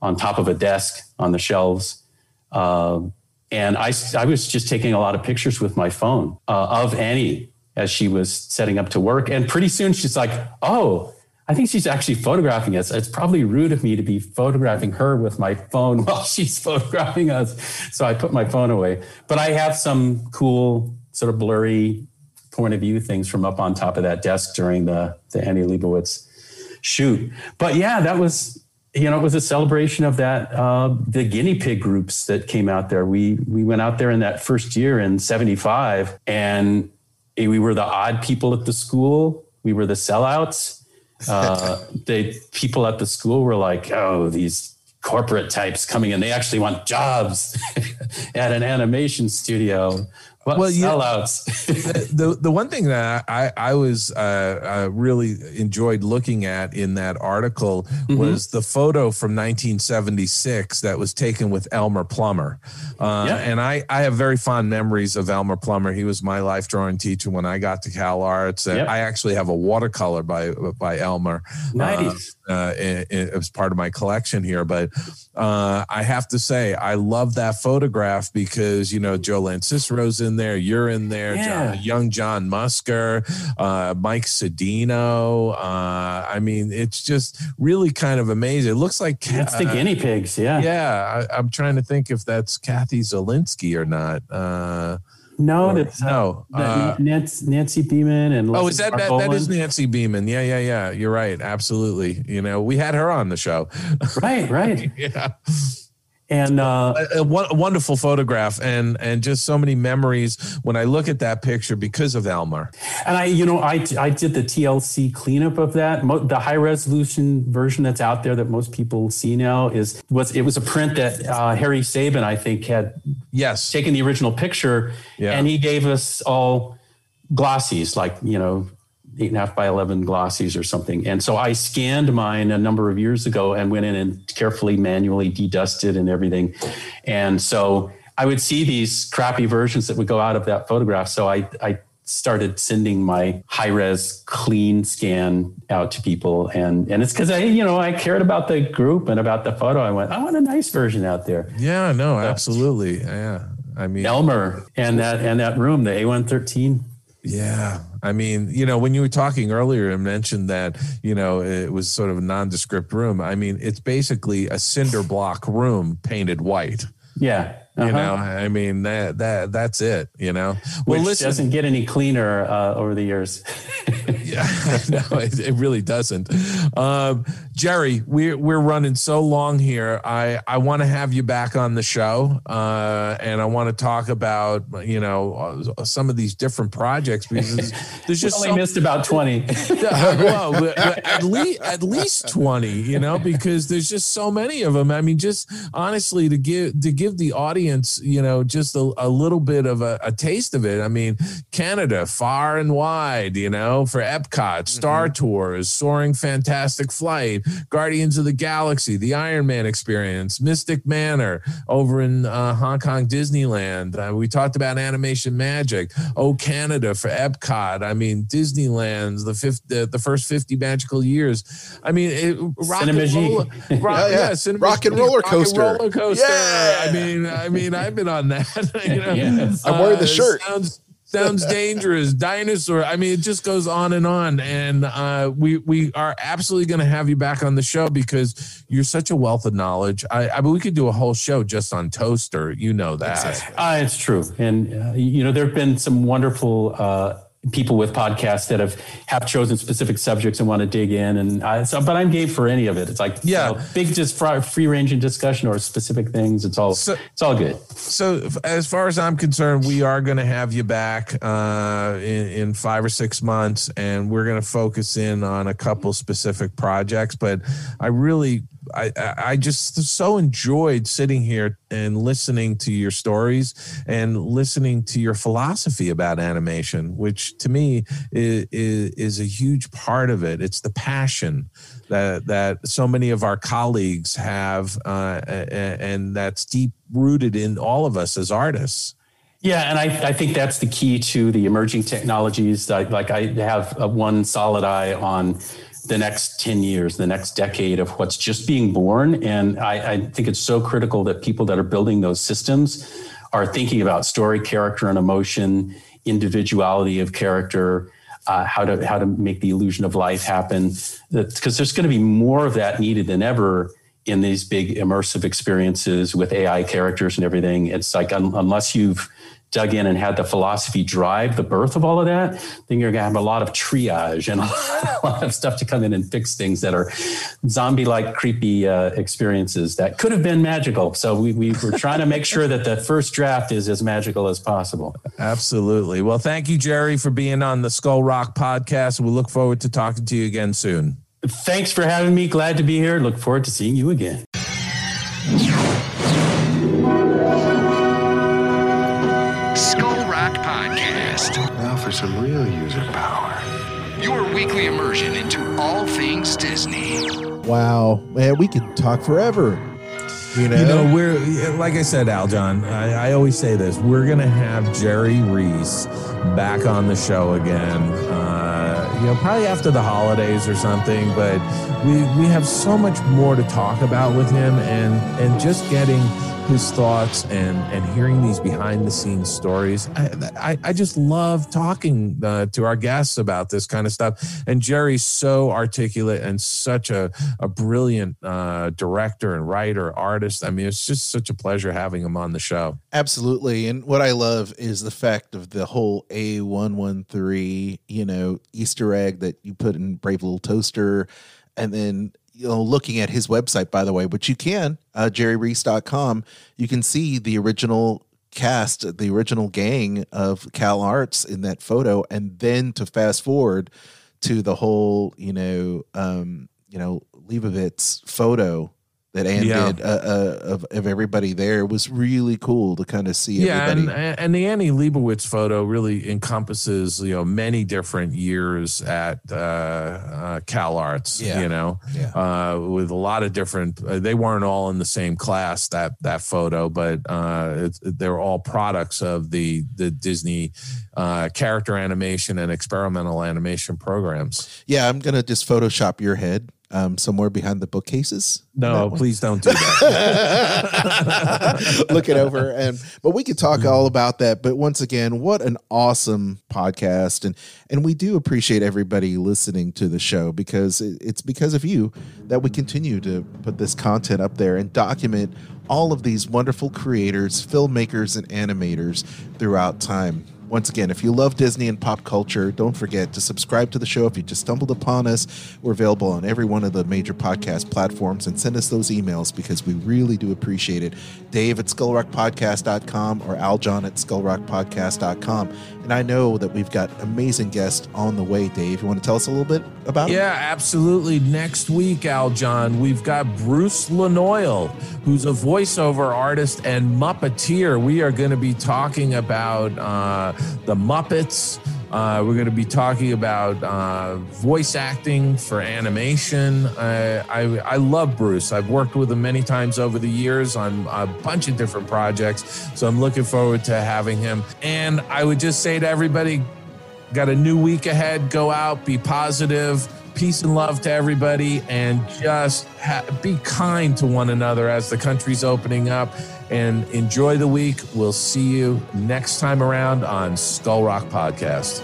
on top of a desk on the shelves. Um, and I, I was just taking a lot of pictures with my phone uh, of Annie as she was setting up to work. And pretty soon she's like, oh, I think she's actually photographing us. It's probably rude of me to be photographing her with my phone [LAUGHS] while she's photographing us. So I put my phone away. But I have some cool, sort of blurry point of view things from up on top of that desk during the, the Annie Leibovitz shoot. But yeah, that was you know, it was a celebration of that uh, the guinea pig groups that came out there. We we went out there in that first year in '75, and we were the odd people at the school. We were the sellouts. [LAUGHS] Uh, the people at the school were like, "Oh, these corporate types coming in. They actually want jobs [LAUGHS] at an animation studio." What well, sellouts. the the one thing that I I was uh, uh, really enjoyed looking at in that article mm-hmm. was the photo from 1976 that was taken with Elmer Plummer, uh, yeah. and I I have very fond memories of Elmer Plummer. He was my life drawing teacher when I got to Cal Arts, and yep. I actually have a watercolor by by Elmer. Nice. Uh, it, it was part of my collection here, but uh, I have to say I love that photograph because you know Joe Cicero's in there, you're in there, yeah. John, young John Musker, uh, Mike Cedeno. Uh, I mean, it's just really kind of amazing. It looks like that's the guinea pigs. Yeah, yeah. I, am trying to think if that's Kathy Zielinski or not. Uh, no, or, that's no. Uh, Nancy, Nancy Beiman and oh, is that, that that is Nancy Beiman? Yeah, yeah, yeah. You're right. Absolutely. You know, we had her on the show. Right, right. [LAUGHS] yeah and uh, a, a, wonderful photograph and and just so many memories when I look at that picture because of Elmer. And I, you know, I I did the TLC cleanup of that. the high resolution version that's out there that most people see now is was it was a print that uh, Harry Sabin I think had yes taken the original picture, yeah. and he gave us all glossies like you know eight and a half by 11 glossies or something. And so I scanned mine a number of years ago and went in and carefully manually dedusted and everything. And so I would see these crappy versions that would go out of that photograph. So I, I started sending my high res clean scan out to people and and it's because I you know I cared about the group and about the photo I went I want a nice version out there Yeah, no, absolutely. Yeah. I mean, Elmer and that and that room the A113 Yeah. I mean, you know, when you were talking earlier and mentioned that, you know, it was sort of a nondescript room. I mean, it's basically a cinder block room painted white. yeah You uh-huh. know, I mean that that that's it, you know. which Well, listen, doesn't get any cleaner uh, over the years [LAUGHS] yeah, [LAUGHS] no, it, it really doesn't. Um, Jerry, we're we're running so long here. I I want to have you back on the show, uh, and I want to talk about you know uh, some of these different projects because there's, there's just [LAUGHS] only so missed about 20 well, at least at least twenty, you know, because there's just so many of them. I mean, just honestly to give to give the audience, you know, just a, a little bit of a, a taste of it. I mean, Canada, far and wide, you know, for Epcot, Star Tours, Soaring Fantastic Flight, Guardians of the Galaxy, the Iron Man Experience, Mystic Manor over in uh, Hong Kong Disneyland. Uh, we talked about Animation Magic. Oh, Canada for Epcot. I mean, Disneyland's the fifth, the, the first fifty magical years. I mean, it, rock and roller, rock, [LAUGHS] Yeah, yeah. CinéMagique, Rock and roller rock and coaster. roller coaster. Yeah. I mean, I mean, I've been on that. [LAUGHS] you know? Yes. I'm wearing the Uh, shirt. Sounds sounds dangerous. Dinosaur. I mean, it just goes on and on. And uh, we we are absolutely going to have you back on the show because you're such a wealth of knowledge. I, I mean, we could do a whole show just on toaster. You know that. Uh, it's true. And, uh, you know, there have been some wonderful uh, people with podcasts that have, have chosen specific subjects and want to dig in. And I, so, but I'm game for any of it. It's like, Yeah. you know, big, just free ranging discussion or specific things. It's all, So- it's all good. So, as far as I'm concerned, we are going to have you back uh, in, in five or six months, and we're going to focus in on a couple specific projects. But I really, I, I just so enjoyed sitting here and listening to your stories and listening to your philosophy about animation, which to me is, is, a huge part of it. It's the passion that that so many of our colleagues have, uh, and that's deep rooted in all of us as artists. Yeah, and I, I think that's the key to the emerging technologies. Like, like I have one solid eye on the next 10 years, the next decade of what's just being born. And I, I think it's so critical that people that are building those systems are thinking about story, character, and emotion, individuality of character, uh, how to how to make the illusion of life happen. Because there's going to be more of that needed than ever in these big immersive experiences with AI characters and everything. It's like un- unless you've dug in and had the philosophy drive the birth of all of that, then you're going to have a lot of triage and [LAUGHS] a lot of stuff to come in and fix things that are zombie-like, creepy uh, experiences that could have been magical. So we, we were trying to make sure that the first draft is as magical as possible. Absolutely. Well, thank you, Jerry, for being on the Skull Rock podcast. We look forward to talking to you again soon. Thanks for having me. Glad to be here. Look forward to seeing you again. Now some real user power. Your weekly immersion into all things Disney. Wow, man, we could talk forever. You know, You know, we're like I said, Aljon. I, I always say this: we're gonna have Jerry Rees back on the show again. Uh, you know, probably after the holidays or something. But we we have so much more to talk about with him, and and just getting his thoughts and and hearing these behind the scenes stories. I, I, I just love talking uh, to our guests about this kind of stuff. And Jerry's so articulate and such a, a brilliant uh, director and writer, artist. I mean, it's just such a pleasure having him on the show. Absolutely. And what I love is the fact of the whole A113, you know, Easter egg that you put in Brave Little Toaster. And then, you know, looking at his website, by the way, which you can, uh, jerryrees.com, you can see the original cast, the original gang of Cal Arts in that photo. And then to fast forward to the whole, you know, um, you know, Leibovitz photo that Anne Yeah. did uh, uh, of, of everybody there. It was really cool to kind of see yeah and, everybody. and the annie leibovitz photo really encompasses you know many different years at uh, uh, cal arts Yeah. you know Yeah. uh, with a lot of different uh, they weren't all in the same class that that photo but uh, it's, they're all products of the the disney uh, character animation and experimental animation programs yeah, I'm gonna just Photoshop your head um, somewhere behind the bookcases. No please don't do that. [LAUGHS] Look it over and but we could talk all about that. But once again what an awesome podcast. And and we do appreciate everybody listening to the show because it- it's because of you that we continue to put this content up there and document all of these wonderful creators filmmakers and animators throughout time once again, if you love Disney and pop culture, don't forget to subscribe to the show. If you just stumbled upon us, we're available on every one of the major podcast platforms and send us those emails because we really do appreciate it. Dave at skullrockpodcast.com or Aljon at skullrockpodcast.com. And I know that we've got amazing guests on the way, Dave. You want to tell us a little bit about them? Yeah, absolutely. Next week, Aljon, we've got Bruce Lanoil, who's a voiceover artist and Muppeteer. We are going to be talking about uh, the Muppets. Uh, we're going to be talking about uh, voice acting for animation. Uh, I, I love Bruce. I've worked with him many times over the years on a bunch of different projects. So I'm looking forward to having him. And I would just say to everybody, got a new week ahead. Go out, be positive, peace and love to everybody, and just ha- be kind to one another as the country's opening up. And enjoy the week. We'll see you next time around on Skull Rock Podcast.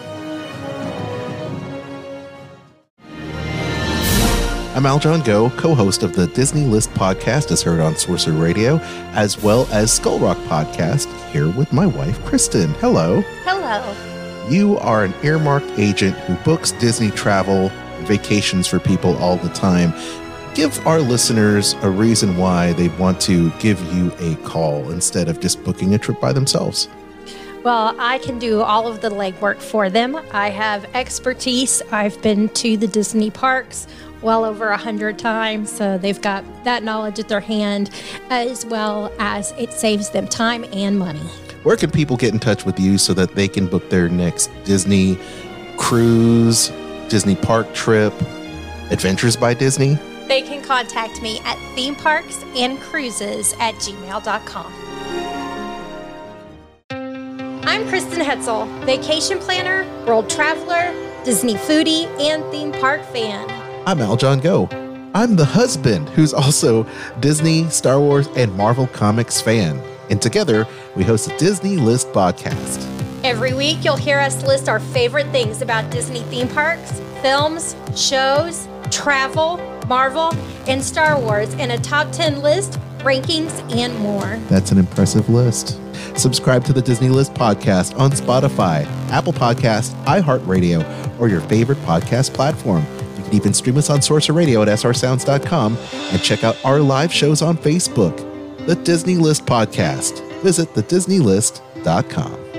I'm Aljon Go, co-host of the Disney List podcast as heard on Sorcerer Radio, as well as Skull Rock podcast, here with my wife, Kristen. Hello. Hello. You are an earmarked agent who books Disney travel and vacations for people all the time. Give our listeners a reason why they want to give you a call instead of just booking a trip by themselves. Well, I can do all of the legwork for them. I have expertise. I've been to the Disney parks well over a hundred times, so they've got that knowledge at their hand, as well as it saves them time and money. Where can people get in touch with you so that they can book their next Disney cruise, Disney park trip, Adventures by Disney? They can contact me at theme parks and cruises at gmail.com. I'm Kristen Hetzel, vacation planner, world traveler, Disney foodie, and theme park fan. I'm Aljon Go. I'm the husband who's also Disney, Star Wars, and Marvel Comics fan. And together, we host the Disney List podcast. Every week, you'll hear us list our favorite things about Disney theme parks, films, shows, travel, Marvel, and Star Wars in a top 10 list, rankings, and more. That's an impressive list. Subscribe to the Disney List podcast on Spotify, Apple Podcast, iHeartRadio, or your favorite podcast platform. You can even stream us on Sorcerer Radio at srsounds.com and check out our live shows on Facebook. The Disney List podcast. Visit thedisneylist.com.